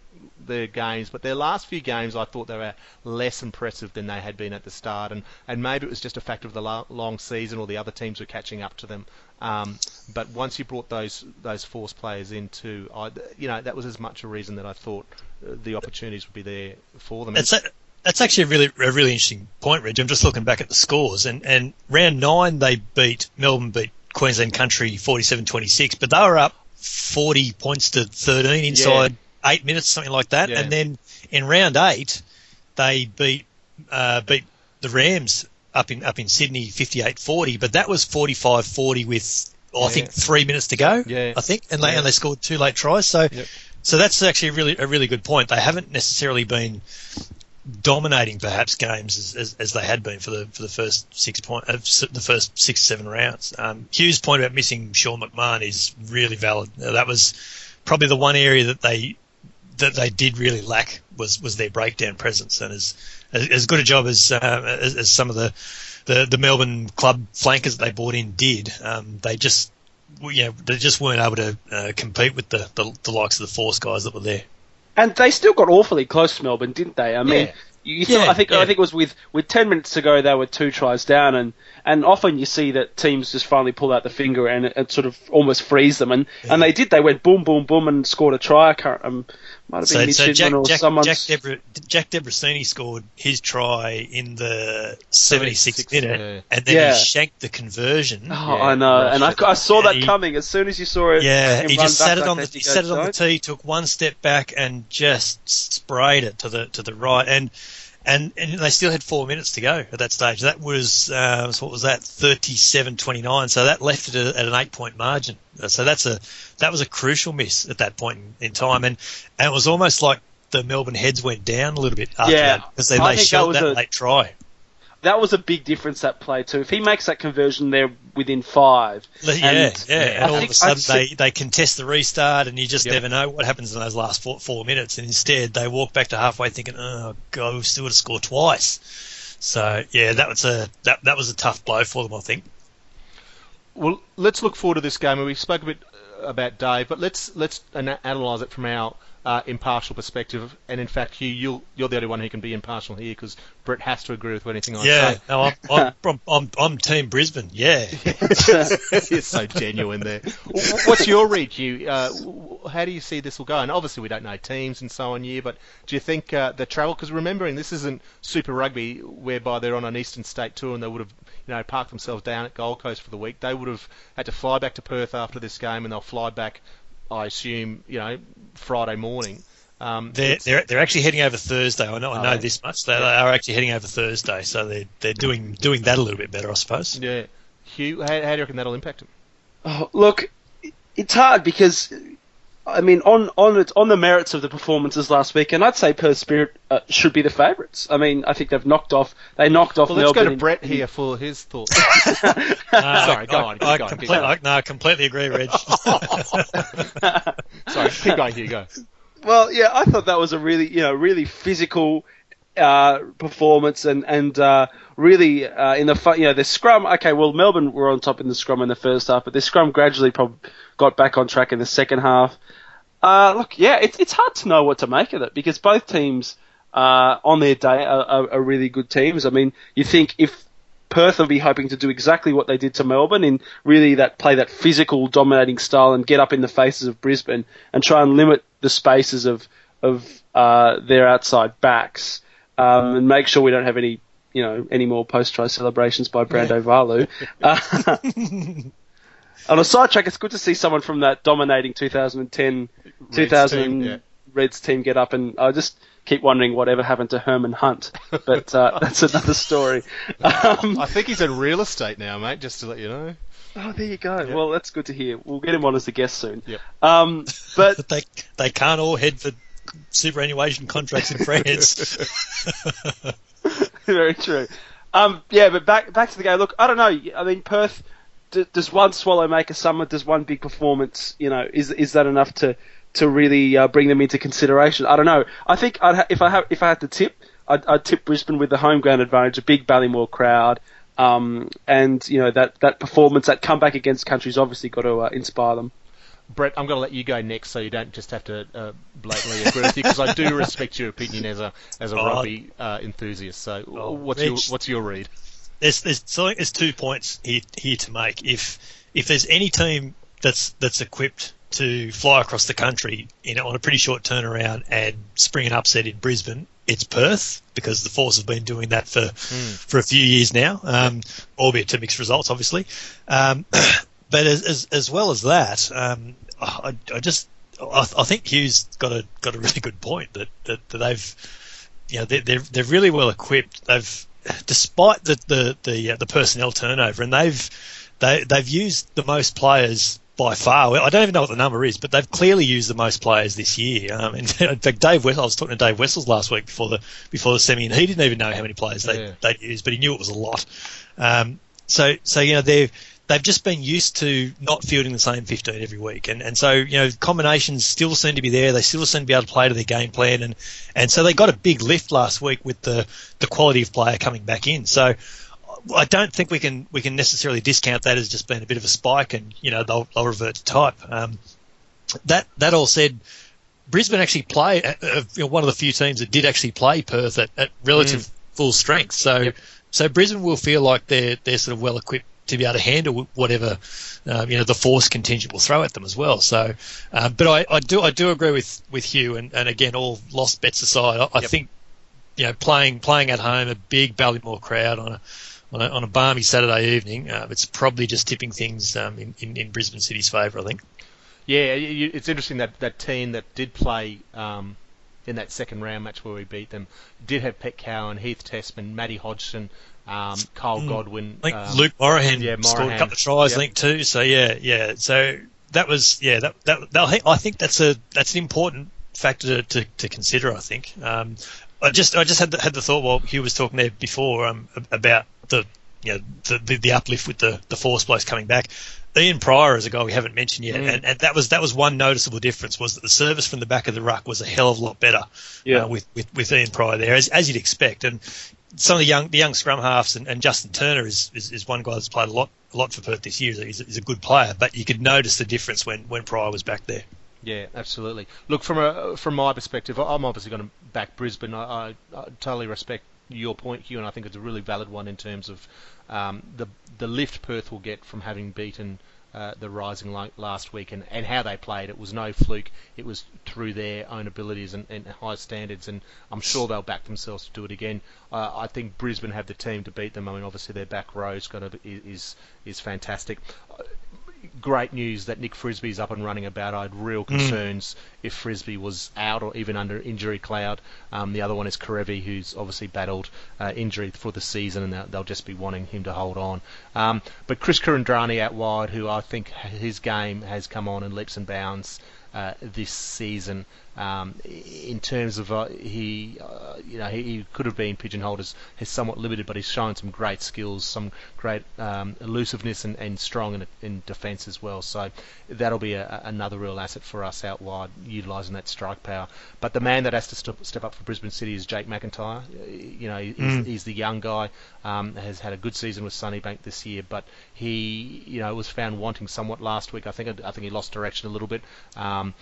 Speaker 2: their games, but their last few games I thought they were less impressive than they had been at the start, and, and maybe it was just a factor of the lo- long season or the other teams were catching up to them. Um, but once you brought those those force players into, I, you know, that was as much a reason that I thought uh, the opportunities would be there for them.
Speaker 3: That's a, that's actually a really a really interesting point, Reg. I'm just looking back at the scores, and, and round nine they beat Melbourne beat Queensland Country 47-26, but they were up 40 points to 13 inside eight minutes, something like that.
Speaker 2: Yeah.
Speaker 3: And then in round eight they beat uh, beat the Rams up in up in Sydney 58-40, but that was 45-40 with I
Speaker 2: Yeah.
Speaker 3: think three minutes to go.
Speaker 2: Yeah.
Speaker 3: I think, and they and they scored two late tries. So.
Speaker 2: Yep.
Speaker 3: So that's actually a really a really good point. They haven't necessarily been dominating perhaps games as, as, as they had been for the for the first six point uh, the first six seven rounds. Um, Hugh's point about missing Sean McMahon is really valid. Uh, that was probably the one area that they that they did really lack was was their breakdown presence and as as, good a job as, uh, as as some of the, the the Melbourne club flankers that they brought in did. Um, they just you know, they just weren't able to uh, compete with the, the the likes of the Force guys that were there.
Speaker 1: And they still got awfully close to Melbourne, didn't they? I mean,
Speaker 2: Yeah.
Speaker 1: you, thought,
Speaker 3: Yeah,
Speaker 1: I think
Speaker 3: yeah.
Speaker 1: I think it was with with ten minutes to go, they were two tries down, and and often you see that teams just finally pull out the finger and it, it sort of almost frees them, and and they did. They went boom, boom, boom, and scored a try. I can't, um, might have been
Speaker 3: So,
Speaker 1: Mitch
Speaker 3: so Jack,
Speaker 1: or
Speaker 3: Jack,
Speaker 1: someone.
Speaker 3: Jack, Debra, Jack Debreczeni scored his try in the 76th
Speaker 2: 76th,
Speaker 3: minute,
Speaker 2: yeah.
Speaker 3: and then
Speaker 1: Yeah.
Speaker 3: he shanked the conversion.
Speaker 1: Oh,
Speaker 2: Yeah,
Speaker 1: I know, and I. I saw that
Speaker 3: he-
Speaker 1: coming as soon as you saw it.
Speaker 3: Yeah, he just
Speaker 1: back
Speaker 3: sat it on the he sat it on the tee, took one step back, and just sprayed it to the to the right, and and and they still had four minutes to go at that stage. That was uh, what was that 37-29, So that left it at, an eight point margin. So that's a that was a crucial miss at that point in, time, and and it was almost like the Melbourne heads went down a little bit after
Speaker 1: Yeah,
Speaker 3: that because they, they
Speaker 1: think that
Speaker 3: that
Speaker 1: a-
Speaker 3: late try.
Speaker 1: That was a big difference that play too. If he makes that conversion there within five,
Speaker 3: Yeah,
Speaker 1: And-
Speaker 3: yeah, and
Speaker 1: I
Speaker 3: all of a sudden
Speaker 1: I'd
Speaker 3: they, they contest the restart, and you just
Speaker 2: Yep.
Speaker 3: never know what happens in those last four, four minutes. And instead, they walk back to halfway thinking, "Oh God, we've still got to score twice." So yeah, that was a that, that was a tough blow for them, I think.
Speaker 2: Well, let's look forward to this game. We spoke a bit uh, about Dave, but let's let's analyse it from our uh, impartial perspective. And in fact, Hugh, you'll, you're the only one who can be impartial here because Brett has to agree with anything I
Speaker 3: yeah,
Speaker 2: say.
Speaker 3: no, I'm, I'm, I'm, I'm, I'm Team Brisbane. Yeah,
Speaker 2: It's so genuine there. What's your read, Hugh? Uh, how do you see this will go? And obviously, we don't know teams and so on here, but do you think uh, the travel? Because remembering this isn't Super Rugby, whereby they're on an Eastern State tour and they would have, you know, parked themselves down at Gold Coast for the week. They would have had to fly back to Perth after this game, and they'll fly back, I assume, you know, Friday morning. Um,
Speaker 3: they're, they're they're actually heading over Thursday. I know I know
Speaker 2: they?
Speaker 3: this much. They, they are actually heading over Thursday, so they're they're doing doing that a little bit better, I suppose.
Speaker 2: yeah. Hugh, how, how do you reckon that'll impact them?
Speaker 1: Oh, look, it's hard because I mean, on on its, on the merits of the performances last week, and I'd say Perth Spirit uh, should be the favourites. I mean, I think they've knocked off. They knocked off
Speaker 2: Well, let's go
Speaker 1: Melbourne.
Speaker 2: to
Speaker 1: in-
Speaker 2: Brett here for his thoughts.
Speaker 3: No,
Speaker 2: Sorry, go
Speaker 3: I,
Speaker 2: on, keep
Speaker 3: I,
Speaker 2: going, keep
Speaker 3: complete-
Speaker 2: going.
Speaker 3: I- no, I completely agree, Reg.
Speaker 2: Sorry, keep going. Here you go.
Speaker 1: Well, yeah, I thought that was a really, you know, really physical uh, performance, and and uh, really uh, in the fu- you know the scrum. Okay, well Melbourne were on top in the scrum in the first half, but the scrum gradually prob- got back on track in the second half. Uh, look, yeah, it's it's hard to know what to make of it because both teams uh, on their day are, are, are really good teams. I mean, you think if Perth will be hoping to do exactly what they did to Melbourne in really that play that physical dominating style and get up in the faces of Brisbane and try and limit the spaces of of uh, their outside backs um, and make sure we don't have any you know any more post try celebrations by Brando Va'aulu. On a sidetrack, it's good to see someone from that dominating 2010
Speaker 2: Reds
Speaker 1: 2000
Speaker 2: team, yeah.
Speaker 1: Reds team get up, and I just keep wondering whatever happened to Herman Hunt. But uh, that's another story. Um,
Speaker 2: I think he's in real estate now, mate. Just to let you know.
Speaker 1: oh, there you go. Well, that's good to hear. We'll get him on as a guest soon.
Speaker 2: Yep.
Speaker 1: Um, but
Speaker 3: But they they can't all head for superannuation contracts in France.
Speaker 1: very true. Um, yeah, but back back to the game. Look, I don't know. I mean, Perth. D- does one swallow make a summer? Does one big performance, you know, is is that enough to to really uh, bring them into consideration? I don't know. I think I'd ha- if I have if I had to tip, I'd, I'd tip Brisbane with the home ground advantage, a big Ballymore crowd, um, and you know that that performance, that comeback against country's obviously got to uh, inspire them.
Speaker 2: Brett, I'm going to let you go next, so you don't just have to uh, blatantly agree with you, because I do respect your opinion as a as a
Speaker 3: Oh.
Speaker 2: rugby uh, enthusiast. So,
Speaker 3: Oh,
Speaker 2: what's your what's your read?
Speaker 3: There's there's so there's two points here here to make. If if there's any team that's that's equipped to fly across the country in on a pretty short turnaround and spring an upset in Brisbane, it's Perth because the Force have been doing that for for a few years now, um, albeit to mixed results, obviously. Um, but as, as as well as that, um, I, I just I, I think Hugh's got a got a really good point that that, that they've you know they're, they're they're really well equipped. They've despite the the the, uh, the personnel turnover, and they've they they've used the most players by far. I don't even know what the number is, but they've clearly used the most players this year. Um, in, fact, Dave Wessels, I was talking to Dave Wessels last week before the before the semi, and he didn't even know how many players they
Speaker 2: Yeah.
Speaker 3: they'd used, but he knew it was a lot. Um, so so you know they've they've just been used to not fielding the same 15 every week, and and so you know combinations still seem to be there. They still seem to be able to play to their game plan, and and so they got a big lift last week with the the quality of player coming back in. So. I don't think we can we can necessarily discount that as just being a bit of a spike, and you know they'll, they'll revert to type. Um, that that all said, Brisbane actually play uh, uh, you know, one of the few teams that did actually play Perth at, at relative full strength. So so Brisbane will feel like they're they're sort of well equipped to be able to handle whatever um, you know the force contingent will throw at them as well. So, um, but I, I do I do agree with with Hugh, and, and again all lost bets aside, I, I think you know playing playing at home, a big Ballymore crowd on a on a, on a balmy Saturday evening, uh, it's probably just tipping things um, in, in, in Brisbane City's favour. I think.
Speaker 2: Yeah, it's interesting that that team that did play um, in that second round match where we beat them did have Pek Cowan, Heath Tessmann, Matty Hodgson, um, Kyle Godwin.
Speaker 3: I think
Speaker 2: um,
Speaker 3: Luke Morahan
Speaker 2: yeah,
Speaker 3: scored a
Speaker 2: Morahan.
Speaker 3: couple of tries,
Speaker 2: Yep.
Speaker 3: I think too. So yeah, yeah. So that was yeah. That that, that I think that's a that's an important factor to, to, to consider. I think. Um, I just I just had the, had the thought while Hugh was talking there before um, about the you know the, the, the uplift with the the force blokes coming back. Ian Prior is a guy we haven't mentioned yet, and, and that was that was one noticeable difference was that the service from the back of the ruck was a hell of a lot better
Speaker 1: Yeah.
Speaker 3: uh, with, with with Ian Prior there, as, as you'd expect. And some of the young the young scrum halves and, and Justin Turner is, is, is one guy that's played a lot a lot for Perth this year. He's a, he's a good player, but you could notice the difference when when Prior was back there.
Speaker 2: Yeah, absolutely. Look, from a from my perspective, I'm obviously going to back Brisbane. I, I, I totally respect your point, Hugh, and I think it's a really valid one in terms of um, the the lift Perth will get from having beaten uh, the Rising last week and, and how they played. It was no fluke. It was through their own abilities and, and high standards, and I'm sure they'll back themselves to do it again. Uh, I think Brisbane have the team to beat them. I mean, obviously their back row is going to is is fantastic great news that Nick Frisby's up and running about. I had real concerns if Frisby was out or even under injury cloud. Um, the other one is Karevi, who's obviously battled uh, injury for the season, and they'll, they'll just be wanting him to hold on. Um, but Chris Kuridrani out wide, who I think his game has come on in leaps and bounds. uh, this season. Um, in terms of uh, he, uh, you know, he, he, could have been pigeonholed as, as somewhat limited, but he's shown some great skills, some great um, elusiveness, and, and strong in, in defence as well. So that'll be a, another real asset for us out wide, utilising that strike power. But the man that has to step, step up for Brisbane City is Jake McIntyre. You know, he's, mm. he's the young guy, um, has had a good season with Sunnybank this year, but he, you know, was found wanting somewhat last week. I think I think he lost direction a little bit. Um,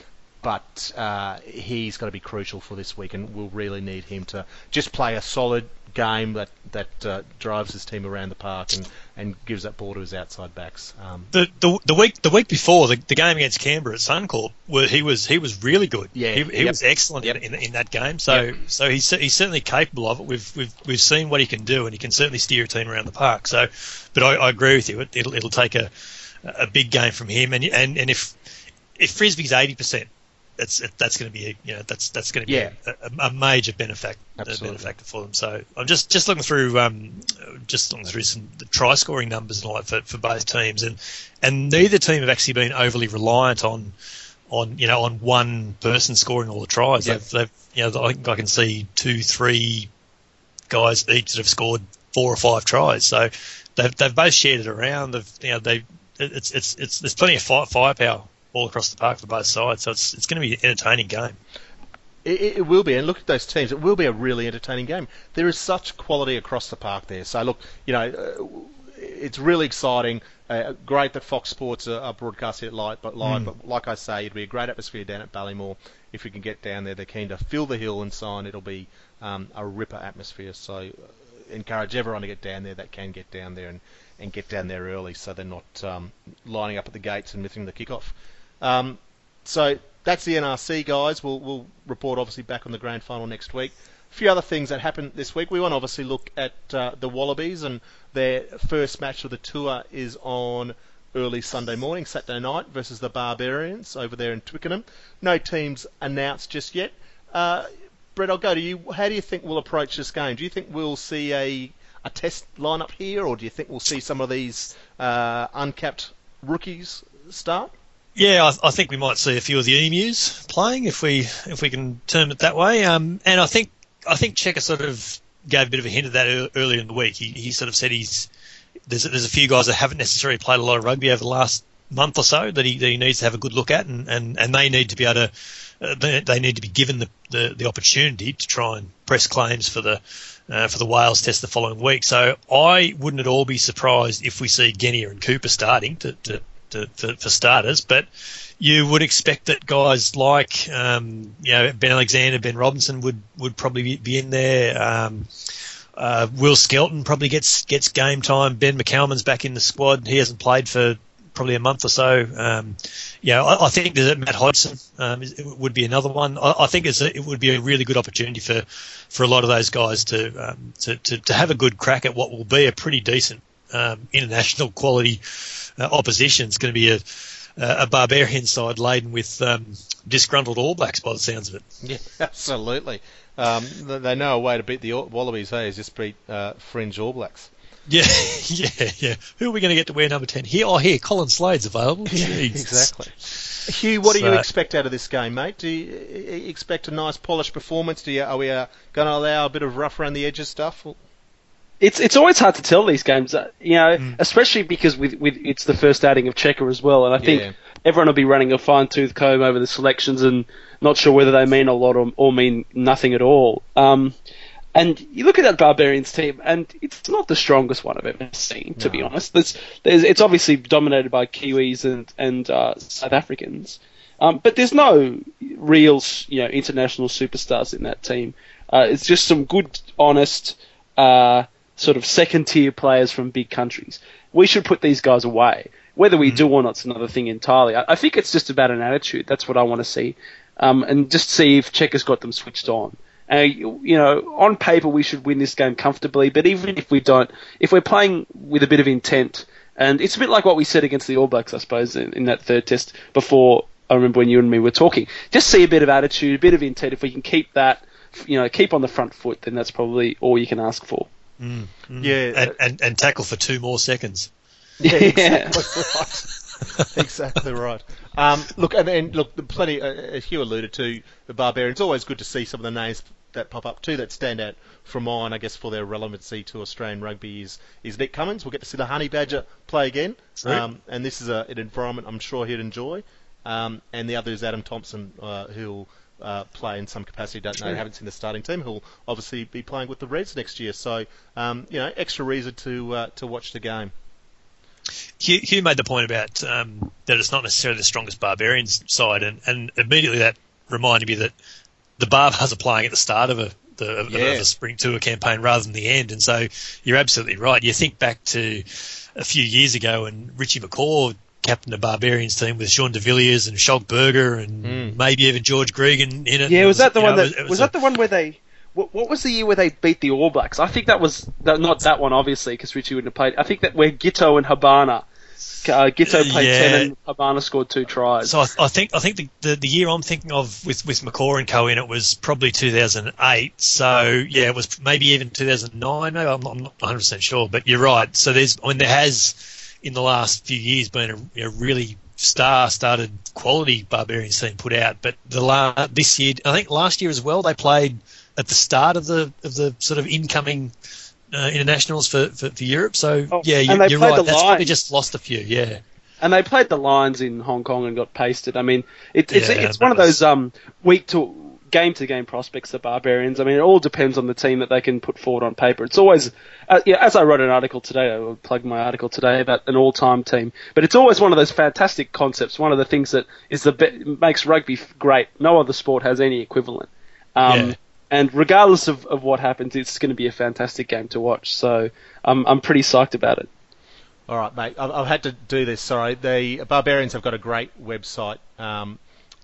Speaker 2: but uh, he's going to be crucial for this week, and we'll really need him to just play a solid game that that uh, drives his team around the park and, and gives that ball to his outside backs. Um,
Speaker 3: the, the the week the week before the, the game against Canberra at Suncorp, where he was he was really good.
Speaker 2: Yeah,
Speaker 3: he, he yep. was excellent yep. in, in that game. So yep. so he's he's certainly capable of it. We've we've we've seen what he can do, and he can certainly steer a team around the park. So, but I, I agree with you. It, will it'll take a a big game from him, and and and if if Frisby's eighty percent that's that's going to be a, you know that's that's going to be yeah. a, a, major benefactor, benefactor for them. So I'm just just looking through um, just looking through some the try scoring numbers and all that for, for both teams, and and neither team have actually been overly reliant on on you know on one person scoring all the tries. Yep. They've, they've you know I think I can see two three guys each that have scored four or five tries. So they've they've both shared it around. They've you know they it's it's it's there's plenty of fire, firepower all across the park for both sides. So it's it's going to be an entertaining game.
Speaker 2: It, it, will be, and look at those teams. It will be a really entertaining game. There is such quality across the park there. So look, you know, uh, it's really exciting. Uh, great that Fox Sports are, are broadcasting it live, but live. Mm. But like I say, it'll be a great atmosphere down at Ballymore. If we can get down there, they're keen to fill the hill and sign. It'll be um, a ripper atmosphere. So uh, encourage everyone to get down there that can get down there and, and get down there early, so they're not um, lining up at the gates and missing the kickoff. Um, so that's the NRC, guys. We'll, we'll report obviously back on the grand final next week. A few other things that happened this week. We want to obviously look at uh, the Wallabies, and their first match of the tour is on early Sunday morning, Saturday night, versus the Barbarians over there in Twickenham. No teams announced just yet. Uh, Brett, I'll go to you. How do you think we'll approach this game? Do you think we'll see a a test lineup here, or do you think we'll see some of these uh, uncapped rookies start?
Speaker 3: Yeah, I, I, think we might see a few of the emus playing if we if we can term it that way. Um, and I think I think Cheika sort of gave a bit of a hint of that earlier in the week. He, he sort of said he's there's there's a few guys that haven't necessarily played a lot of rugby over the last month or so that he, that he needs to have a good look at, and, and, and they need to be able to uh, they, they, need to be given the, the, the, opportunity to try and press claims for the uh, for the Wales test the following week. So I wouldn't at all be surprised if we see Genia and Cooper starting to, to to, for starters, but you would expect that guys like um, you know Ben Alexander, Ben Robinson would would probably be in there. Um, uh, Will Skelton probably gets gets game time. Ben McCalman's back in the squad. He hasn't played for probably a month or so. Um, yeah, I, I think that Matt Hodgson um, would be another one. I, I think a, it would be a really good opportunity for, for a lot of those guys to, um, to, to, to have a good crack at what will be a pretty decent um, international quality uh, opposition. It's going to be a, a barbarian side laden with um, disgruntled All Blacks by the sounds of it.
Speaker 2: Yeah, absolutely. Um, they know a way to beat the Wallabies, hey, is just beat uh, fringe All Blacks.
Speaker 3: Yeah, yeah, yeah. Who are we going to get to wear number 10? Here, oh, here, Colin Slade's available.
Speaker 2: Yeah, exactly. Hugh, what so, do you expect out of this game, mate? Do you expect a nice polished performance? Do you, are we uh, going to allow a bit of rough around the edges stuff?
Speaker 1: It's it's always hard to tell these games, uh, you know, mm. especially because with, with it's the first outing of Cheika as well, and I think yeah. everyone will be running a fine tooth comb over the selections and not sure whether they mean a lot or, or mean nothing at all. Um, and you look at that Barbarians team, and it's not the strongest one I've ever seen, to no. be honest. There's, there's, it's obviously dominated by Kiwis and, and uh, South Africans, um, but there's no real, you know, international superstars in that team. Uh, it's just some good, honest, uh, sort of second-tier players from big countries. We should put these guys away. Whether we mm. do or not is another thing entirely. I, I, think it's just about an attitude. That's what I want to see, um, and just see if Cheika's got them switched on. Uh, you, you know, on paper we should win this game comfortably, but even if we don't, if we're playing with a bit of intent, and it's a bit like what we said against the All Blacks, I suppose, in, in that third test before. I remember when you and me were talking. Just see a bit of attitude, a bit of intent. If we can keep that, you know, keep on the front foot, then that's probably all you can ask for.
Speaker 3: Mm, mm. Yeah, and, and, and tackle for two more seconds.
Speaker 2: Yeah, exactly right. exactly right. Um, look, and, and look, plenty. Uh, as Hugh alluded to, the Barbarians. It's always good to see some of the names that pop up too that stand out from mine. I guess for their relevancy to Australian rugby is is Nick Cummins. We'll get to see the Honey Badger play again, um, and this is a, an environment I'm sure he'd enjoy. Um, and the other is Adam Thomson, uh, who'll uh, play in some capacity. Don't know, haven't seen the starting team. Who'll obviously be playing with the Reds next year. So um, you know, extra reason to uh, to watch the game.
Speaker 3: Hugh, Hugh made the point about um, that it's not necessarily the strongest Barbarians side, and, and immediately that reminded me that the Barbars are playing at the start of a the, of
Speaker 2: Yeah.
Speaker 3: a spring tour campaign rather than the end, and so you're absolutely right. You think back to a few years ago and Richie McCaw captained the Barbarians team with Jean de Villiers and Schalk Burger and
Speaker 2: Mm.
Speaker 3: maybe even George Gregan in it.
Speaker 1: Yeah,
Speaker 3: It
Speaker 1: was that the one
Speaker 3: know,
Speaker 1: that
Speaker 3: it
Speaker 1: was,
Speaker 3: a-
Speaker 1: that the one where they? What, what was the year where they beat the All Blacks? I think that was that, not that one, obviously, because Richie wouldn't have played. I think that where Giteau and Habana, uh, Giteau played
Speaker 3: Yeah.
Speaker 1: ten and Habana scored two tries.
Speaker 3: So I, I think I think the, the the year I'm thinking of with with McCaw and Co in it was probably 2008. So yeah, it was maybe even 2009. Maybe I'm not, I'm not 100 percent sure, but you're right. So there's I mean there has in the last few years been a, a really star-started quality Barbarians team put out, but the la- this year I think last year as well they played at the start of the of the sort of incoming. Uh, internationals for, for, for Europe, so
Speaker 1: Oh,
Speaker 3: yeah, you, you're right.
Speaker 1: the
Speaker 3: That's probably just lost a few. Yeah,
Speaker 1: and they played the Lions in Hong Kong and got pasted. I mean, it, it's
Speaker 3: Yeah,
Speaker 1: it's one of those um week to game to game prospects. The Barbarians. I mean, it all depends on the team that they can put forward on paper. It's always, uh, yeah, as I wrote an article today, I will plug my article today about an all time team. But it's always one of those fantastic concepts. One of the things that is the be- makes rugby great. No other sport has any equivalent. Um,
Speaker 3: Yeah.
Speaker 1: And regardless of, of what happens, it's going to be a fantastic game to watch. So I'm I'm pretty psyched about it.
Speaker 2: All right, mate. I've, I've had to do this. Sorry. The Barbarians have got a great website, um,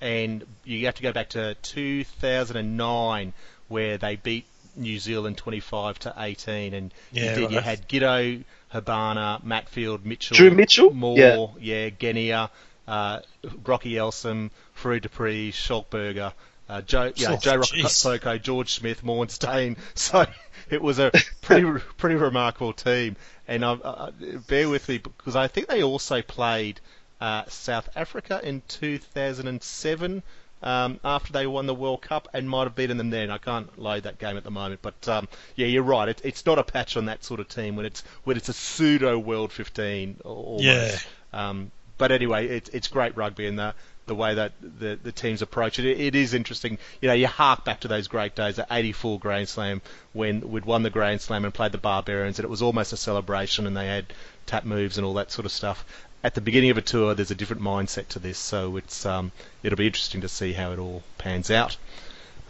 Speaker 2: and you have to go back to 2009 where they beat New Zealand 25 to 18, and
Speaker 3: Yeah,
Speaker 2: you did. You
Speaker 3: right.
Speaker 2: had Giteau, Habana, Matfield, Mitchell,
Speaker 1: Drew Mitchell?
Speaker 2: Moore,
Speaker 1: Yeah.
Speaker 2: yeah, Genia, uh, Rocky Elsom, Fourie du Preez, Schalkberger, uh, Joe, yeah,
Speaker 3: Oh,
Speaker 2: Joe
Speaker 3: jeez.
Speaker 2: George Smith, Morné Steyn. So it was a pretty pretty remarkable team. And uh, uh, bear with me because I think they also played uh, South Africa in 2007 um, after they won the World Cup and might have beaten them then. I can't load that game at the moment, but um, yeah, you're right. It, it's not a patch on that sort of team when it's when it's a pseudo World 15 almost.
Speaker 3: Yeah.
Speaker 2: Um, but anyway, it, it's great rugby and the the way that the the teams approach it. it. It is interesting. You know, you hark back to those great days, the '84 Grand Slam when we'd won the Grand Slam and played the Barbarians, and it was almost a celebration, and they had tap moves and all that sort of stuff. At the beginning of a tour, there's a different mindset to this, so it's um, it'll be interesting to see how it all pans out.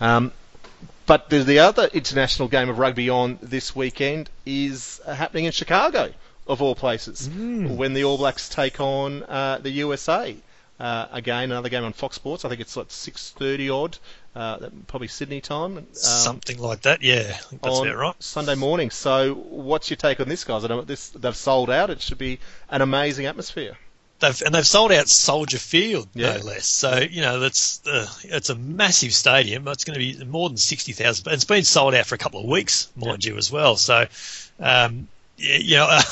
Speaker 2: Um, but there's the other international game of rugby on this weekend is uh, happening in Chicago, of all places, when the All Blacks take on uh, the USA. Uh, again, another game on Fox Sports. I think it's like 6:30 odd, uh, probably Sydney time. Um,
Speaker 3: Something like that, yeah. I think that's about right.
Speaker 2: Sunday morning. So, what's your take on this, guys? I know this they've sold out. It should be an amazing atmosphere.
Speaker 3: They've, and they've sold out Soldier Field,
Speaker 2: Yeah.
Speaker 3: no less. So you know that's uh, it's a massive stadium. It's going to be more than sixty thousand. It's been sold out for a couple of weeks, mind you, as well. So um, yeah, you know, I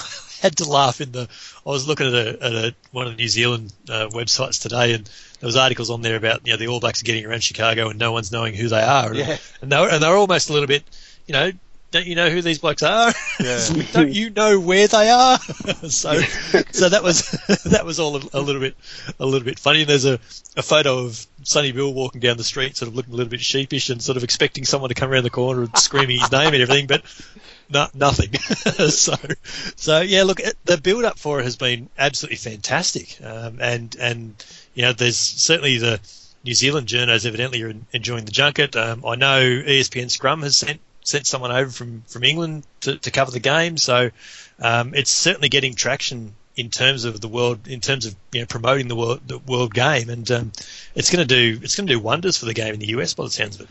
Speaker 3: had to laugh in the. I was looking at, a, at a, one of the New Zealand uh, websites today, and there was articles on there about you know the All Blacks getting around Chicago and no one's knowing who they are.
Speaker 2: Yeah.
Speaker 3: and they were, and they were almost a little bit, you know. Don't you know who these blokes are?
Speaker 2: Yeah.
Speaker 3: Don't you know where they are? so, so that was that was all a, a little bit a little bit funny. And there's a, a photo of Sonny Bill walking down the street, sort of looking a little bit sheepish and sort of expecting someone to come around the corner and screaming his name and everything, but no, nothing. so, so yeah, look, the build up for it has been absolutely fantastic, um, and and you know, there's certainly the New Zealand journos evidently are enjoying the junket. Um, I know ESPN Scrum has sent sent someone over from from England to, to cover the game, so um, it's certainly getting traction in terms of the world, in terms of you know promoting the world the world game, and um, it's going to do it's going to do wonders for the game in the US by the sounds of it.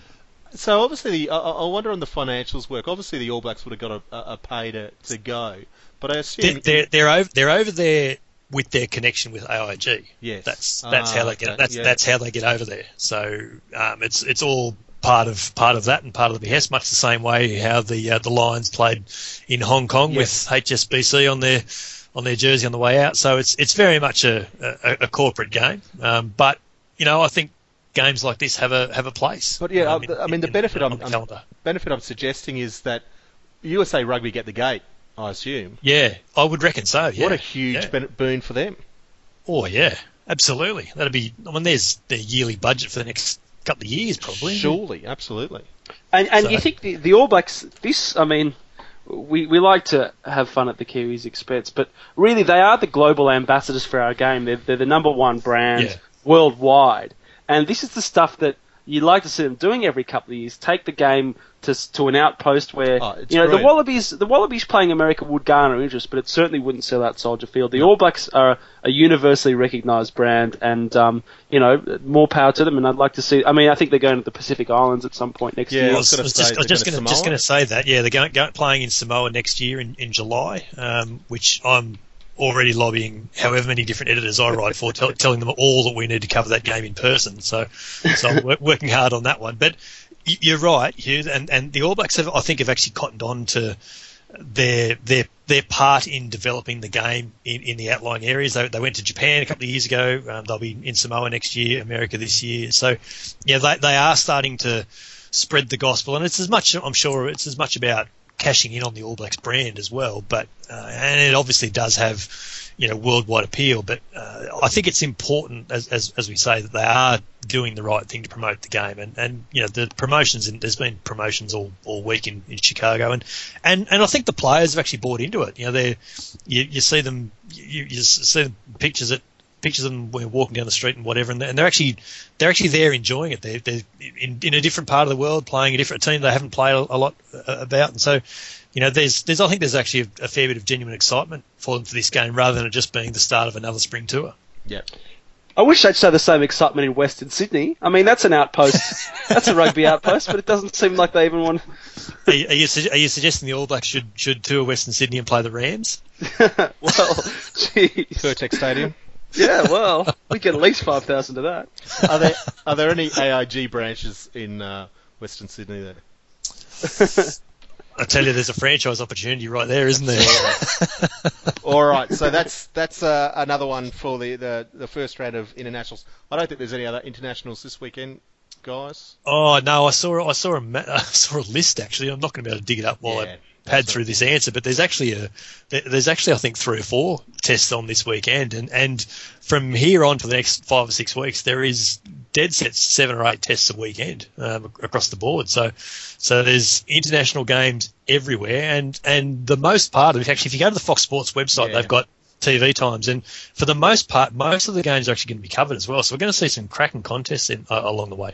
Speaker 2: So obviously, the, I, I wonder on the financials work. Obviously, the All Blacks would have got a, a, pay to, to go, but I assume
Speaker 3: they're they're over they're over there with their connection with AIG.
Speaker 2: Yes.
Speaker 3: That's that's how
Speaker 2: Ah,
Speaker 3: they get
Speaker 2: okay,
Speaker 3: that's
Speaker 2: yeah.
Speaker 3: that's how they get over there. So um, it's it's all part of part of that and part of the behest, much the same way how the uh, the Lions played in Hong Kong
Speaker 2: Yes.
Speaker 3: with HSBC on their on their jersey on the way out. So it's it's very much a, a, a corporate game. Um, but you know, I think games like this have a have a place.
Speaker 2: But yeah,
Speaker 3: um,
Speaker 2: I, I mean, the
Speaker 3: in-
Speaker 2: benefit
Speaker 3: on
Speaker 2: I'm,
Speaker 3: the
Speaker 2: I'm benefit I'm suggesting is that USA Rugby get the gate. I assume.
Speaker 3: Yeah, I would reckon so. Yeah.
Speaker 2: What a huge
Speaker 3: Yeah.
Speaker 2: boon for them.
Speaker 3: Oh yeah, absolutely. That'd be. I mean, there's their yearly budget for the next couple of years, probably.
Speaker 2: Surely, absolutely.
Speaker 1: And and
Speaker 3: So-
Speaker 1: you think the, the All Blacks? This, I mean, we we like to have fun at the Kiwis' expense, but really they are the global ambassadors for our game. They're they're the number one brand
Speaker 3: Yeah.
Speaker 1: worldwide, and this is the stuff that you like to see them doing every couple of years. Take the game to to an outpost where
Speaker 2: Oh,
Speaker 1: you know the. Wallabies the Wallabies playing America would garner interest, but it certainly wouldn't sell out Soldier Field. The All Blacks are a universally recognised brand, and um, you know more power to them. And I'd like to see. I mean, I think they're going to the Pacific Islands at some point next
Speaker 2: Yeah,
Speaker 1: year.
Speaker 3: I
Speaker 2: I
Speaker 3: was,
Speaker 2: was gonna
Speaker 3: was just, I was just
Speaker 2: going
Speaker 3: going
Speaker 2: to
Speaker 3: going to say that. Yeah, they're going, going playing in Samoa next year in, in July, um, which I'm already lobbying however many different editors I write for, tell, telling them all that we need to cover that game in person. So, so I'm wor- working hard on that one. But you're right, Hugh, and, and the All Blacks have, I think, have actually cottoned on to their their their part in developing the game in, in the outlying areas. They, they went to Japan a couple of years ago. Um, they'll be in Samoa next year, America this year. So, yeah, they they are starting to spread the gospel, and it's as much I'm sure it's as much about cashing in on the All Blacks brand as well. But uh, and it obviously does have you know worldwide appeal. But uh, I think it's important, as, as as we say, that they are doing the right thing to promote the game. And and you know the promotions. In, there's been promotions all, all week in, in Chicago, and, and and I think the players have actually bought into it. You know they you, you see them you, you see the pictures at pictures of them walking down the street and whatever, and they're, actually they're actually there enjoying it. They're, they're in, in a different part of the world, playing a different team they haven't played a, a lot uh, about, and so you know there's there's I think there's actually a, a fair bit of genuine excitement for them for this game rather than it just being the start of another spring tour.
Speaker 2: Yeah.
Speaker 1: I wish they'd show the same excitement in Western Sydney. I mean, that's an outpost. that's a rugby outpost, but it doesn't seem like they even want.
Speaker 3: Are you, are you, su- are you suggesting the All Blacks should should tour Western Sydney and play the Rams?
Speaker 1: well, jeez.
Speaker 2: Pirtek Stadium.
Speaker 1: Yeah, well, we get at least five thousand to that.
Speaker 2: Are there are there any AIG branches in uh, Western Sydney there?
Speaker 3: I tell you, there's a franchise opportunity right there, isn't there?
Speaker 2: All right, so that's that's uh, another one for the, the the first round of internationals. I don't think there's any other internationals this weekend, guys.
Speaker 3: Oh no, I saw I saw a saw a list actually. I'm not going to be able to dig it up while
Speaker 2: Yeah,
Speaker 3: I pad through this answer, but there's actually a there's actually I think three or four tests on this weekend, and and from here on for the next five or six weeks, there is dead set seven or eight tests a weekend um, across the board. So so there's international games everywhere, and and the most part of it actually, if you go to the Fox Sports website,
Speaker 2: Yeah.
Speaker 3: they've got TV times, and for the most part, most of the games are actually going to be covered as well. So we're going to see some cracking contests in, uh, along the way.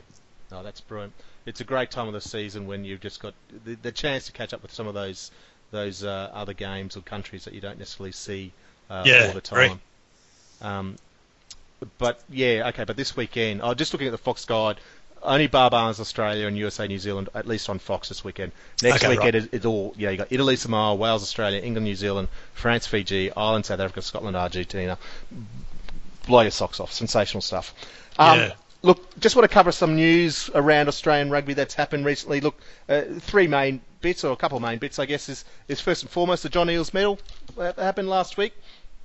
Speaker 2: No, that's brilliant. It's a great time of the season when you've just got the, the chance to catch up with some of those those uh, other games or countries that you don't necessarily see uh,
Speaker 3: Yeah,
Speaker 2: all the time. Um, but yeah, okay. But this weekend, I oh, just looking at the Fox guide, only Barbados, Australia, and USA, New Zealand, at least on Fox this weekend. Next
Speaker 3: Okay,
Speaker 2: weekend
Speaker 3: right.
Speaker 2: is, is all yeah. You got Italy, Samoa, Wales, Australia, England, New Zealand, France, Fiji, Ireland, South Africa, Scotland, Argentina. Blow your socks off! Sensational stuff. Um,
Speaker 3: Yeah.
Speaker 2: Look, just want to cover some news around Australian rugby that's happened recently. Look, uh, three main bits, or a couple of main bits, I guess, is, is first and foremost the John Eales medal that happened last week.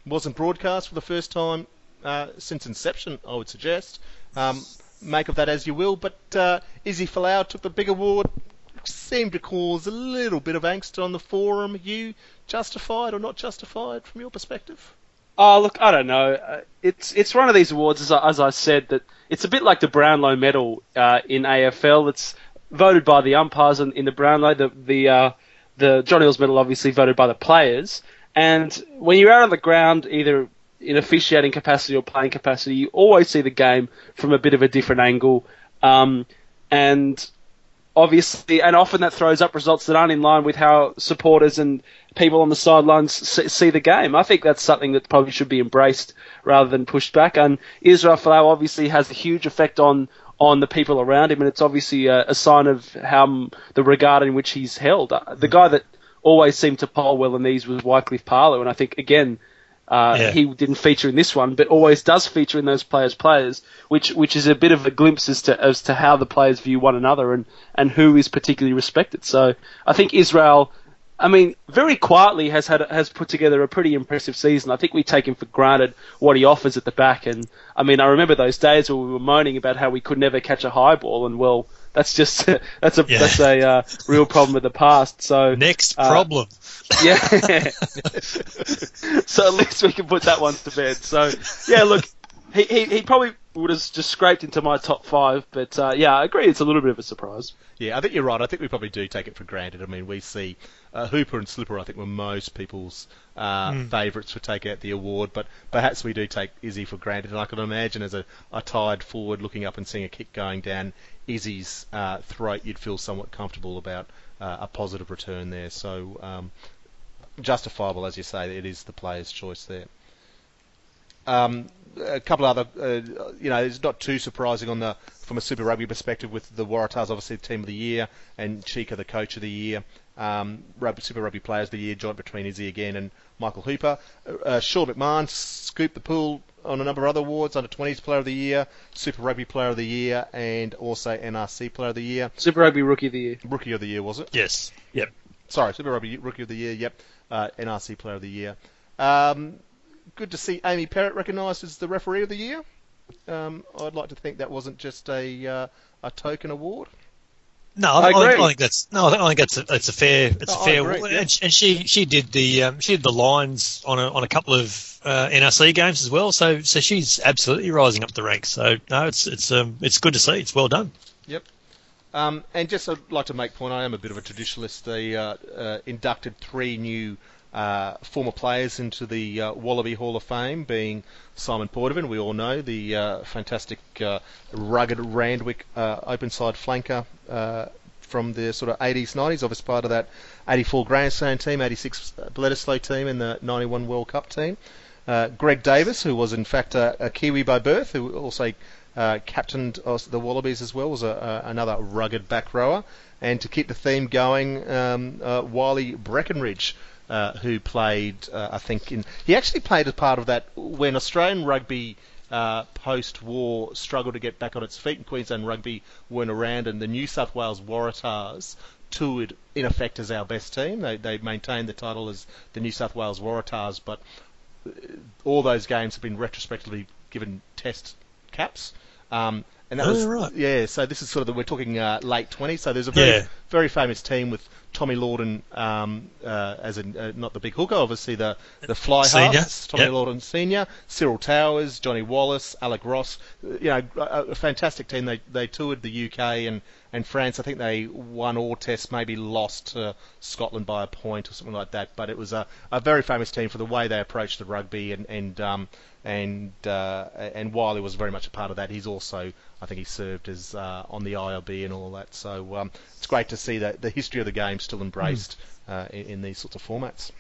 Speaker 2: Wasn't broadcast for the first time uh, since inception, I would suggest. Um, make of that as you will, but uh, Izzy Folau took the big award. Seemed to cause a little bit of angst on the forum. You justified or not justified from your perspective?
Speaker 1: Oh, look, I don't know. Uh, It's it's one of these awards, as I, as I said, that it's a bit like the Brownlow Medal uh, in AFL. It's voted by the umpires in, in the Brownlow. The the uh, the John Eales Medal, obviously voted by the players. And when you're out on the ground, either in officiating capacity or playing capacity, you always see the game from a bit of a different angle. Um, and obviously, and often that throws up results that aren't in line with how supporters and people on the sidelines see, the game. I think that's something that probably should be embraced rather than pushed back. And Israel Folau obviously has a huge effect on on the people around him, and it's obviously a, a sign of how the regard in which he's held. Uh, the guy that always seemed to poll well in these was Wycliffe Palu, and I think again. Uh,
Speaker 3: Yeah.
Speaker 1: He didn't feature in this one, but always does feature in those players' players, which which is a bit of a glimpse as to as to how the players view one another and, and who is particularly respected. So I think Israel I mean, very quietly has had has put together a pretty impressive season. I think we take him for granted what he offers at the back, and I mean, I remember those days where we were moaning about how we could never catch a high ball, and well, that's just that's a
Speaker 3: Yeah.
Speaker 1: that's a uh, real problem of the past. So
Speaker 3: Next
Speaker 1: Uh,
Speaker 3: problem.
Speaker 1: yeah. so at least we can put that one to bed. So yeah, look, he, he, he probably would have just scraped into my top five, but uh, yeah, I agree. It's a little bit of a surprise.
Speaker 2: Yeah, I think you're right. I think we probably do take it for granted. I mean, we see uh, Hooper and Slipper. I think were most people's uh,
Speaker 3: Mm.
Speaker 2: favourites for taking out the award, but perhaps we do take Izzy for granted. And I can imagine as a, a tired forward looking up and seeing a kick going down Izzy's uh, throat, you'd feel somewhat comfortable about uh, a positive return there. So um, justifiable, as you say, it is the player's choice there. Um, a couple other, uh, you know, it's not too surprising on the from a Super Rugby perspective with the Waratahs obviously team of the year and Cheika the coach of the year. Um, Super Rugby Players of the Year, joint between Izzy again and Michael Hooper. Uh, Sean McMahon scooped the pool on a number of other awards, under 20s Player of the Year, Super Rugby Player of the Year, and also NRC Player of the Year.
Speaker 1: Super Rugby Rookie of the Year.
Speaker 2: Rookie of the Year, was it?
Speaker 3: Yes. Yep.
Speaker 2: Sorry, Super Rugby Rookie of the Year, yep. Uh, NRC Player of the Year. Um, good to see Amy Perrett recognised as the Referee of the Year. Um, I'd like to think that wasn't just a uh, a token award.
Speaker 3: No,
Speaker 1: I
Speaker 3: I, think. I think that's no. I think, it's a, it's a fair it's
Speaker 2: Oh,
Speaker 3: a fair
Speaker 2: agree, yeah.
Speaker 3: and, she, and she she did the um, she did the lines on a on a couple of uh, NRC games as well. So so she's absolutely rising up the ranks. So no, it's it's um it's good to see. It's well done.
Speaker 2: Um, and just I'd like to make point, I am a bit of a traditionalist. They uh, uh, inducted three new uh, former players into the uh, Wallaby Hall of Fame, being Simon Poidevin, we all know, the uh, fantastic uh, rugged Randwick uh, open side flanker uh, from the sort of 80s, 90s, obviously part of that 84 Grand Slam team, 86 Bledisloe team, and the 91 World Cup team. Greg Davis, who was in fact a, a Kiwi by birth, who also uh, captained the Wallabies as well, was a, a, another rugged back rower. And to keep the theme going, um, uh, Wylie Breckenridge, uh, who played, uh, I think, in he actually played as part of that when Australian rugby uh, post-war struggled to get back on its feet, and Queensland rugby weren't around, and the New South Wales Waratahs toured in effect as our best team. They they maintained the title as the New South Wales Waratahs, but uh, all those games have been retrospectively given test caps. Um, and that
Speaker 3: Oh,
Speaker 2: was
Speaker 3: right.
Speaker 2: yeah. So this is sort of the, we're talking uh, late 20s. So there's a very
Speaker 3: Yeah.
Speaker 2: very famous team with Tommy Lawton um, uh, as in uh, not the big hooker, obviously the the fly
Speaker 3: Senior,
Speaker 2: halves. Tommy
Speaker 3: yep.
Speaker 2: Lawton senior, Cyril Towers, Johnny Wallace, Alec Ross. You know, a, a fantastic team. They they toured the UK and and France. I think they won all tests, maybe lost to Scotland by a point or something like that. But it was a, a very famous team for the way they approached the rugby and and um, and uh, and Wylie was very much a part of that. He's also, I think, he served as uh, on the IRB and all that. So um, it's great to see that the history of the game still embraced uh, in, in these sorts of formats.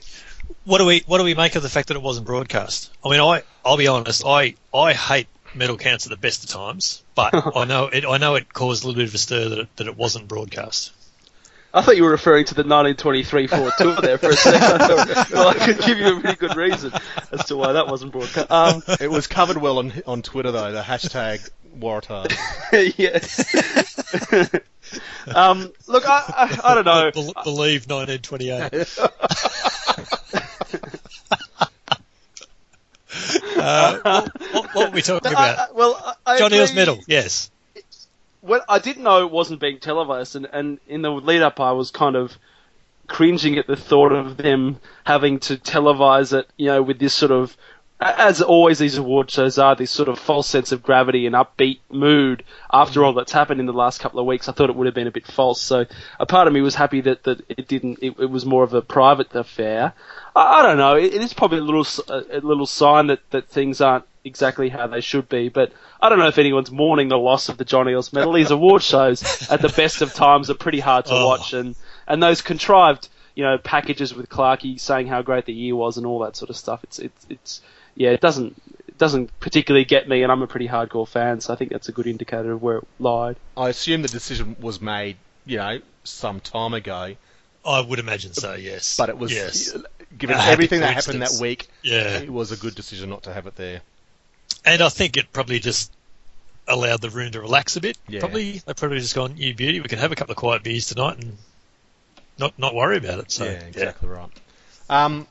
Speaker 3: What do we what do we make of the fact that it wasn't broadcast? I mean, I I'll be honest. I I hate medal counts at the best of times, but I know it I know it caused a little bit of a stir that it, that it wasn't broadcast.
Speaker 1: I thought you were referring to the 1923 Ford Tour there for a second. I thought, well, I could give you a really good reason as to why that wasn't broadcast. Um,
Speaker 2: It was covered well on on Twitter though. The hashtag Waratah.
Speaker 1: yes. um, look, I, I, I don't know.
Speaker 3: Bel- believe 1928. uh, what, what, what were we talking
Speaker 1: I- I-
Speaker 3: about?
Speaker 1: well, I, I
Speaker 3: John
Speaker 1: Eales
Speaker 3: medal. Yes.
Speaker 1: Well, I didn't know it wasn't being televised, and, and in the lead up, I was kind of cringing at the thought of them having to televise it, you know, with this sort of, as always these award shows are, this sort of false sense of gravity and upbeat mood after all that's happened in the last couple of weeks. I thought it would have been a bit false, so a part of me was happy that, that it didn't, it, it was more of a private affair. I, I don't know, it, it is probably a little, a, a little sign that, that things aren't exactly how they should be, but I don't know if anyone's mourning the loss of the John Eales medal. These award shows at the best of times are pretty hard to
Speaker 3: Oh.
Speaker 1: watch, and, and those contrived, you know, packages with Clarkey saying how great the year was and all that sort of stuff. It's it's it's yeah, it doesn't it doesn't particularly get me, and I'm a pretty hardcore fan, so I think that's a good indicator of where it lied.
Speaker 2: I assume the decision was made, you know, some time ago,
Speaker 3: I would imagine so. Yes.
Speaker 2: but it was
Speaker 3: yes.
Speaker 2: given
Speaker 3: A
Speaker 2: everything that happened that week.
Speaker 3: Yeah.
Speaker 2: It was a good decision not to have it there.
Speaker 3: And I think it probably just allowed the room to relax a bit.
Speaker 2: Yeah.
Speaker 3: Probably they probably just gone, "You beauty, we can have a couple of quiet beers tonight and not not worry about it. So
Speaker 2: yeah, exactly right. Um,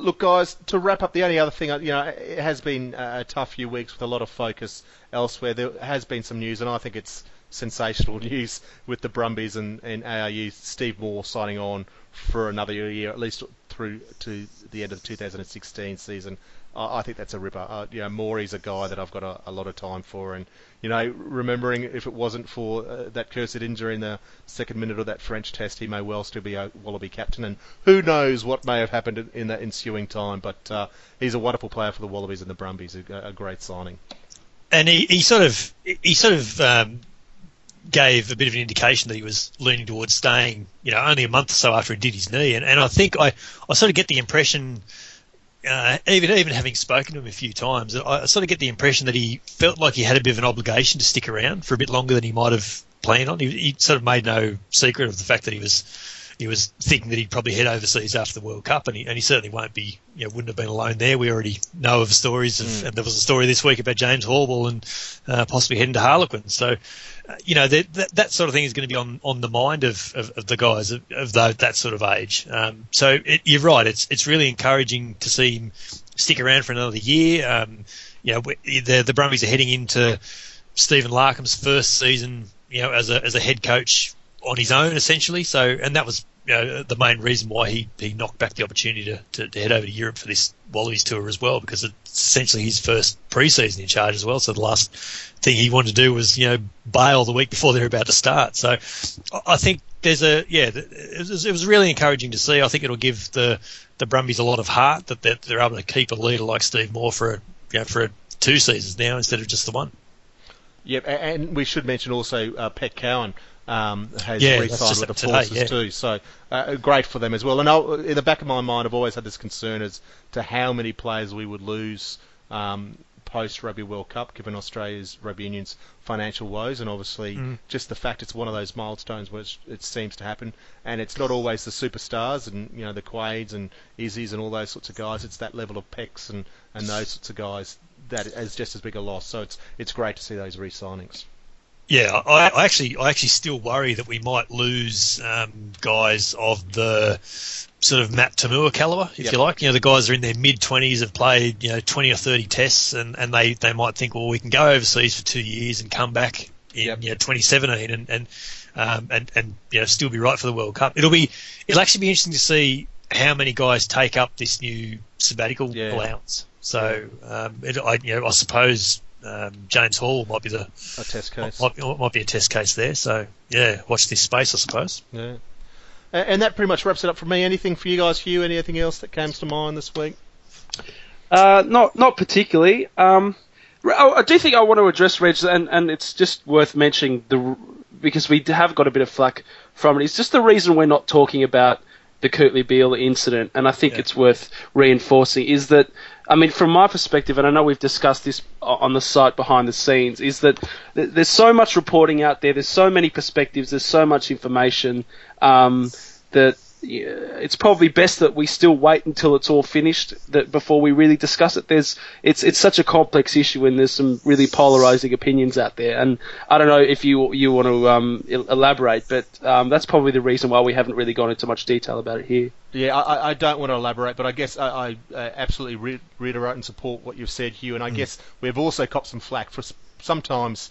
Speaker 2: look, guys, to wrap up, the only other thing, uh, you know, it has been a tough few weeks with a lot of focus elsewhere. There has been some news, and I think it's sensational news with the Brumbies and, and ARU. Steve Moore signing on for another year, at least through to the end of the 2016 season. I, I think that's a ripper. Uh, you know, Morey's a guy that I've got a, a, lot of time for, and you know, remembering if it wasn't for uh, that cursed injury in the second minute of that French test, he may well still be a Wallaby captain, and who knows what may have happened in, that ensuing time. But uh, he's a wonderful player for the Wallabies and the Brumbies, a, a great signing.
Speaker 3: And he, he sort of he sort of um, gave a bit of an indication that he was leaning towards staying, you know, only a month or so after he did his knee. And, and I think I, I sort of get the impression, uh, even even having spoken to him a few times, I sort of get the impression that he felt like he had a bit of an obligation to stick around for a bit longer than he might have planned on. He, he sort of made no secret of the fact that he was he was thinking that he'd probably head overseas after the World Cup, and he, and he certainly won't be, you know, wouldn't have been alone there. We already know of stories of, mm. and there was a story this week about James Horwill and uh, possibly heading to Harlequin. So, uh, you know, that, that, that sort of thing is going to be on, on the mind of, of, of the guys of, of that, that sort of age. Um, so it, you're right. It's it's really encouraging to see him stick around for another year. Um, you know, the the Brumbies are heading into Stephen Larkham's first season, you know, as a as a head coach on his own essentially. So, and that was you know, the main reason why he, he knocked back the opportunity to, to, to, head over to Europe for this Wallabies tour as well, because it's essentially his first preseason in charge as well. So the last thing he wanted to do was, you know, bail the week before they're about to start. So I think there's a, yeah, it was, it was really encouraging to see. I think it'll give the, the Brumbies a lot of heart that they're, they're able to keep a leader like Steve Moore for, a, you know, for a, two seasons now instead of just the one.
Speaker 2: Yep, and we should mention also uh, Pek Cowan um, has yeah, re-signed with the today, Forces yeah. too. So uh, great for them as well. And I'll, in the back of my mind, I've always had this concern as to how many players we would lose um, post Rugby World Cup, given Australia's rugby union's financial woes, and obviously mm. just the fact it's one of those milestones where it seems to happen, and it's not always the superstars and you know the Quades and Izzies and all those sorts of guys. It's that level of Peks and, and those sorts of guys that is just as big a loss. So it's it's great to see those re-signings.
Speaker 3: Yeah, I, I, actually, I actually still worry that we might lose um, guys of the sort of Matt To'omua caliber, if yep. you like. You know, the guys are in their mid twenties, have played you know twenty or thirty tests, and, and they, they might think, well, we can go overseas for two years and come back in yep. you know, 2017 and and, um, and and you know still be right for the World Cup. It'll be it'll actually be interesting to see how many guys take up this new sabbatical yeah. allowance. So um, it, I, you know, I suppose um, James Hall might be the
Speaker 2: a test case.
Speaker 3: Might, might, be a test case there. So yeah, watch this space, I suppose.
Speaker 2: Yeah. And that pretty much wraps it up for me. Anything for you guys, Hugh? Anything else that comes to mind this week?
Speaker 1: Uh, not not particularly. Um, I do think I want to address Reg, and, and it's just worth mentioning the because we have got a bit of flack from it. It's just the reason we're not talking about the Kurtley Beale incident, and I think yeah. it's worth reinforcing is that I mean, from my perspective, and I know we've discussed this on the site behind the scenes, is that there's so much reporting out there, there's so many perspectives, there's so much information um, that it's probably best that we still wait until it's all finished that before we really discuss it. There's it's it's such a complex issue and there's some really polarizing opinions out there. And I don't know if you you want to um, elaborate, but um, that's probably the reason why we haven't really gone into much detail about it here.
Speaker 2: Yeah, I, I don't want to elaborate, but I guess I, I uh, absolutely re- reiterate and support what you've said, Hugh. And I mm. guess we've also copped some flack for sometimes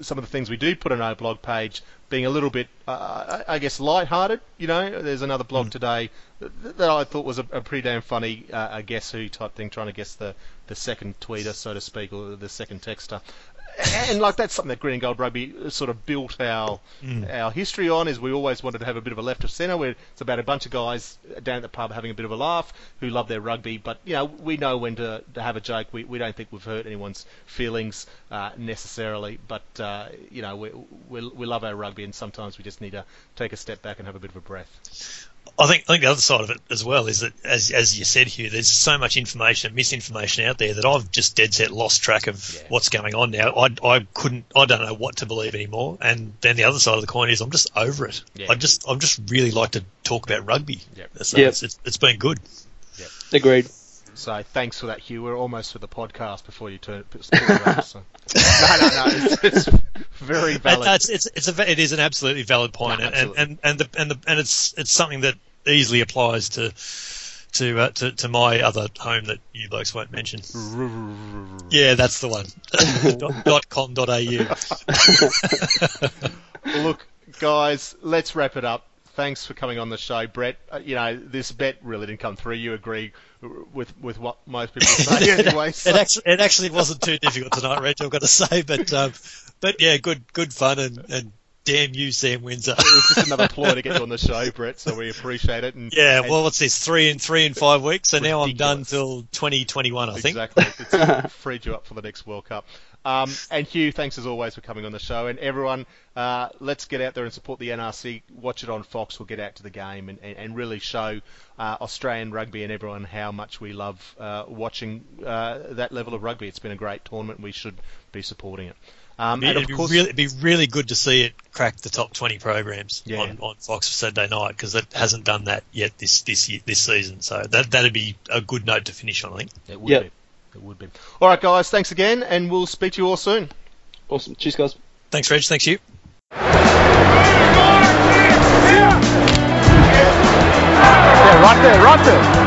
Speaker 2: some of the things we do put on our blog page being a little bit, uh, I guess, light-hearted. You know, there's another blog mm. today that, that, I thought was a, a pretty damn funny uh, a guess who type thing, trying to guess the, the second tweeter, so to speak, or the second texter and like that's something that Green and Gold Rugby sort of built our mm. our history on. Is we always wanted to have a bit of a left of centre, where it's about a bunch of guys down at the pub having a bit of a laugh who love their rugby. But you know, we know when to, to have a joke. We, we don't think we've hurt anyone's feelings uh, necessarily, but uh, you know, we, we we love our rugby, and sometimes we just need to take a step back and have a bit of a breath.
Speaker 3: I think I think the other side of it as well is that as as you said here, there's so much information, and misinformation out there that I've just dead set lost track of yeah. what's going on now. I I couldn't I don't know what to believe anymore. And then the other side of the coin is I'm just over it. Yeah. I just I'm just really like to talk about rugby. Yep. So yep. It's, it's, it's been good.
Speaker 1: Yep. Agreed.
Speaker 2: So thanks for that, Hugh. We're almost for the podcast before you turn. it around, so. no, no, no. It's, it's Very valid.
Speaker 3: that's, it's, it's a, it is an absolutely valid point,
Speaker 2: Yeah,
Speaker 3: and,
Speaker 2: absolutely.
Speaker 3: and and the, and the, and it's it's something that easily applies to to uh, to, to my other home that you blokes won't mention. Yeah, that's the one. dot, dot com dot au.
Speaker 2: Look, guys, let's wrap it up. Thanks for coming on the show, Brett. Uh, you know, this bet really didn't come through. You agree with with what most people say anyway. So.
Speaker 3: It actually, it actually wasn't too difficult tonight, Reg. I've got to say, but um, but yeah, good good fun and, and damn you, Sam Windsor.
Speaker 2: it was just another ploy to get you on the show, Brett. So we appreciate it. And
Speaker 3: Yeah,
Speaker 2: and-
Speaker 3: well, what's this? Three in three in five weeks, so now I'm done
Speaker 2: Ridiculous.
Speaker 3: till 2021, I think.
Speaker 2: Exactly. It's freed you up for the next World Cup. Um, and Hugh, thanks as always for coming on the show. And everyone, uh, let's get out there and support the NRC. Watch it on Fox. We'll get out to the game and, and, and really show uh, Australian rugby and everyone how much we love uh, watching uh, that level of rugby. It's been a great tournament. We should be supporting it. Um, and
Speaker 3: It'd
Speaker 2: of
Speaker 3: be,
Speaker 2: course,
Speaker 3: really, it'd be really good to see it crack the top 20 programs
Speaker 2: Yeah.
Speaker 3: on, on Fox for Saturday night because it hasn't done that yet this this year, this season. So that that'd be a good note to finish on, I think.
Speaker 2: it would
Speaker 1: Yep.
Speaker 2: be it would be. All right, guys, thanks again, and we'll speak to you all soon.
Speaker 1: Awesome. Cheers, guys.
Speaker 3: Thanks, Reg. Thanks, you. Yeah, right there, right there.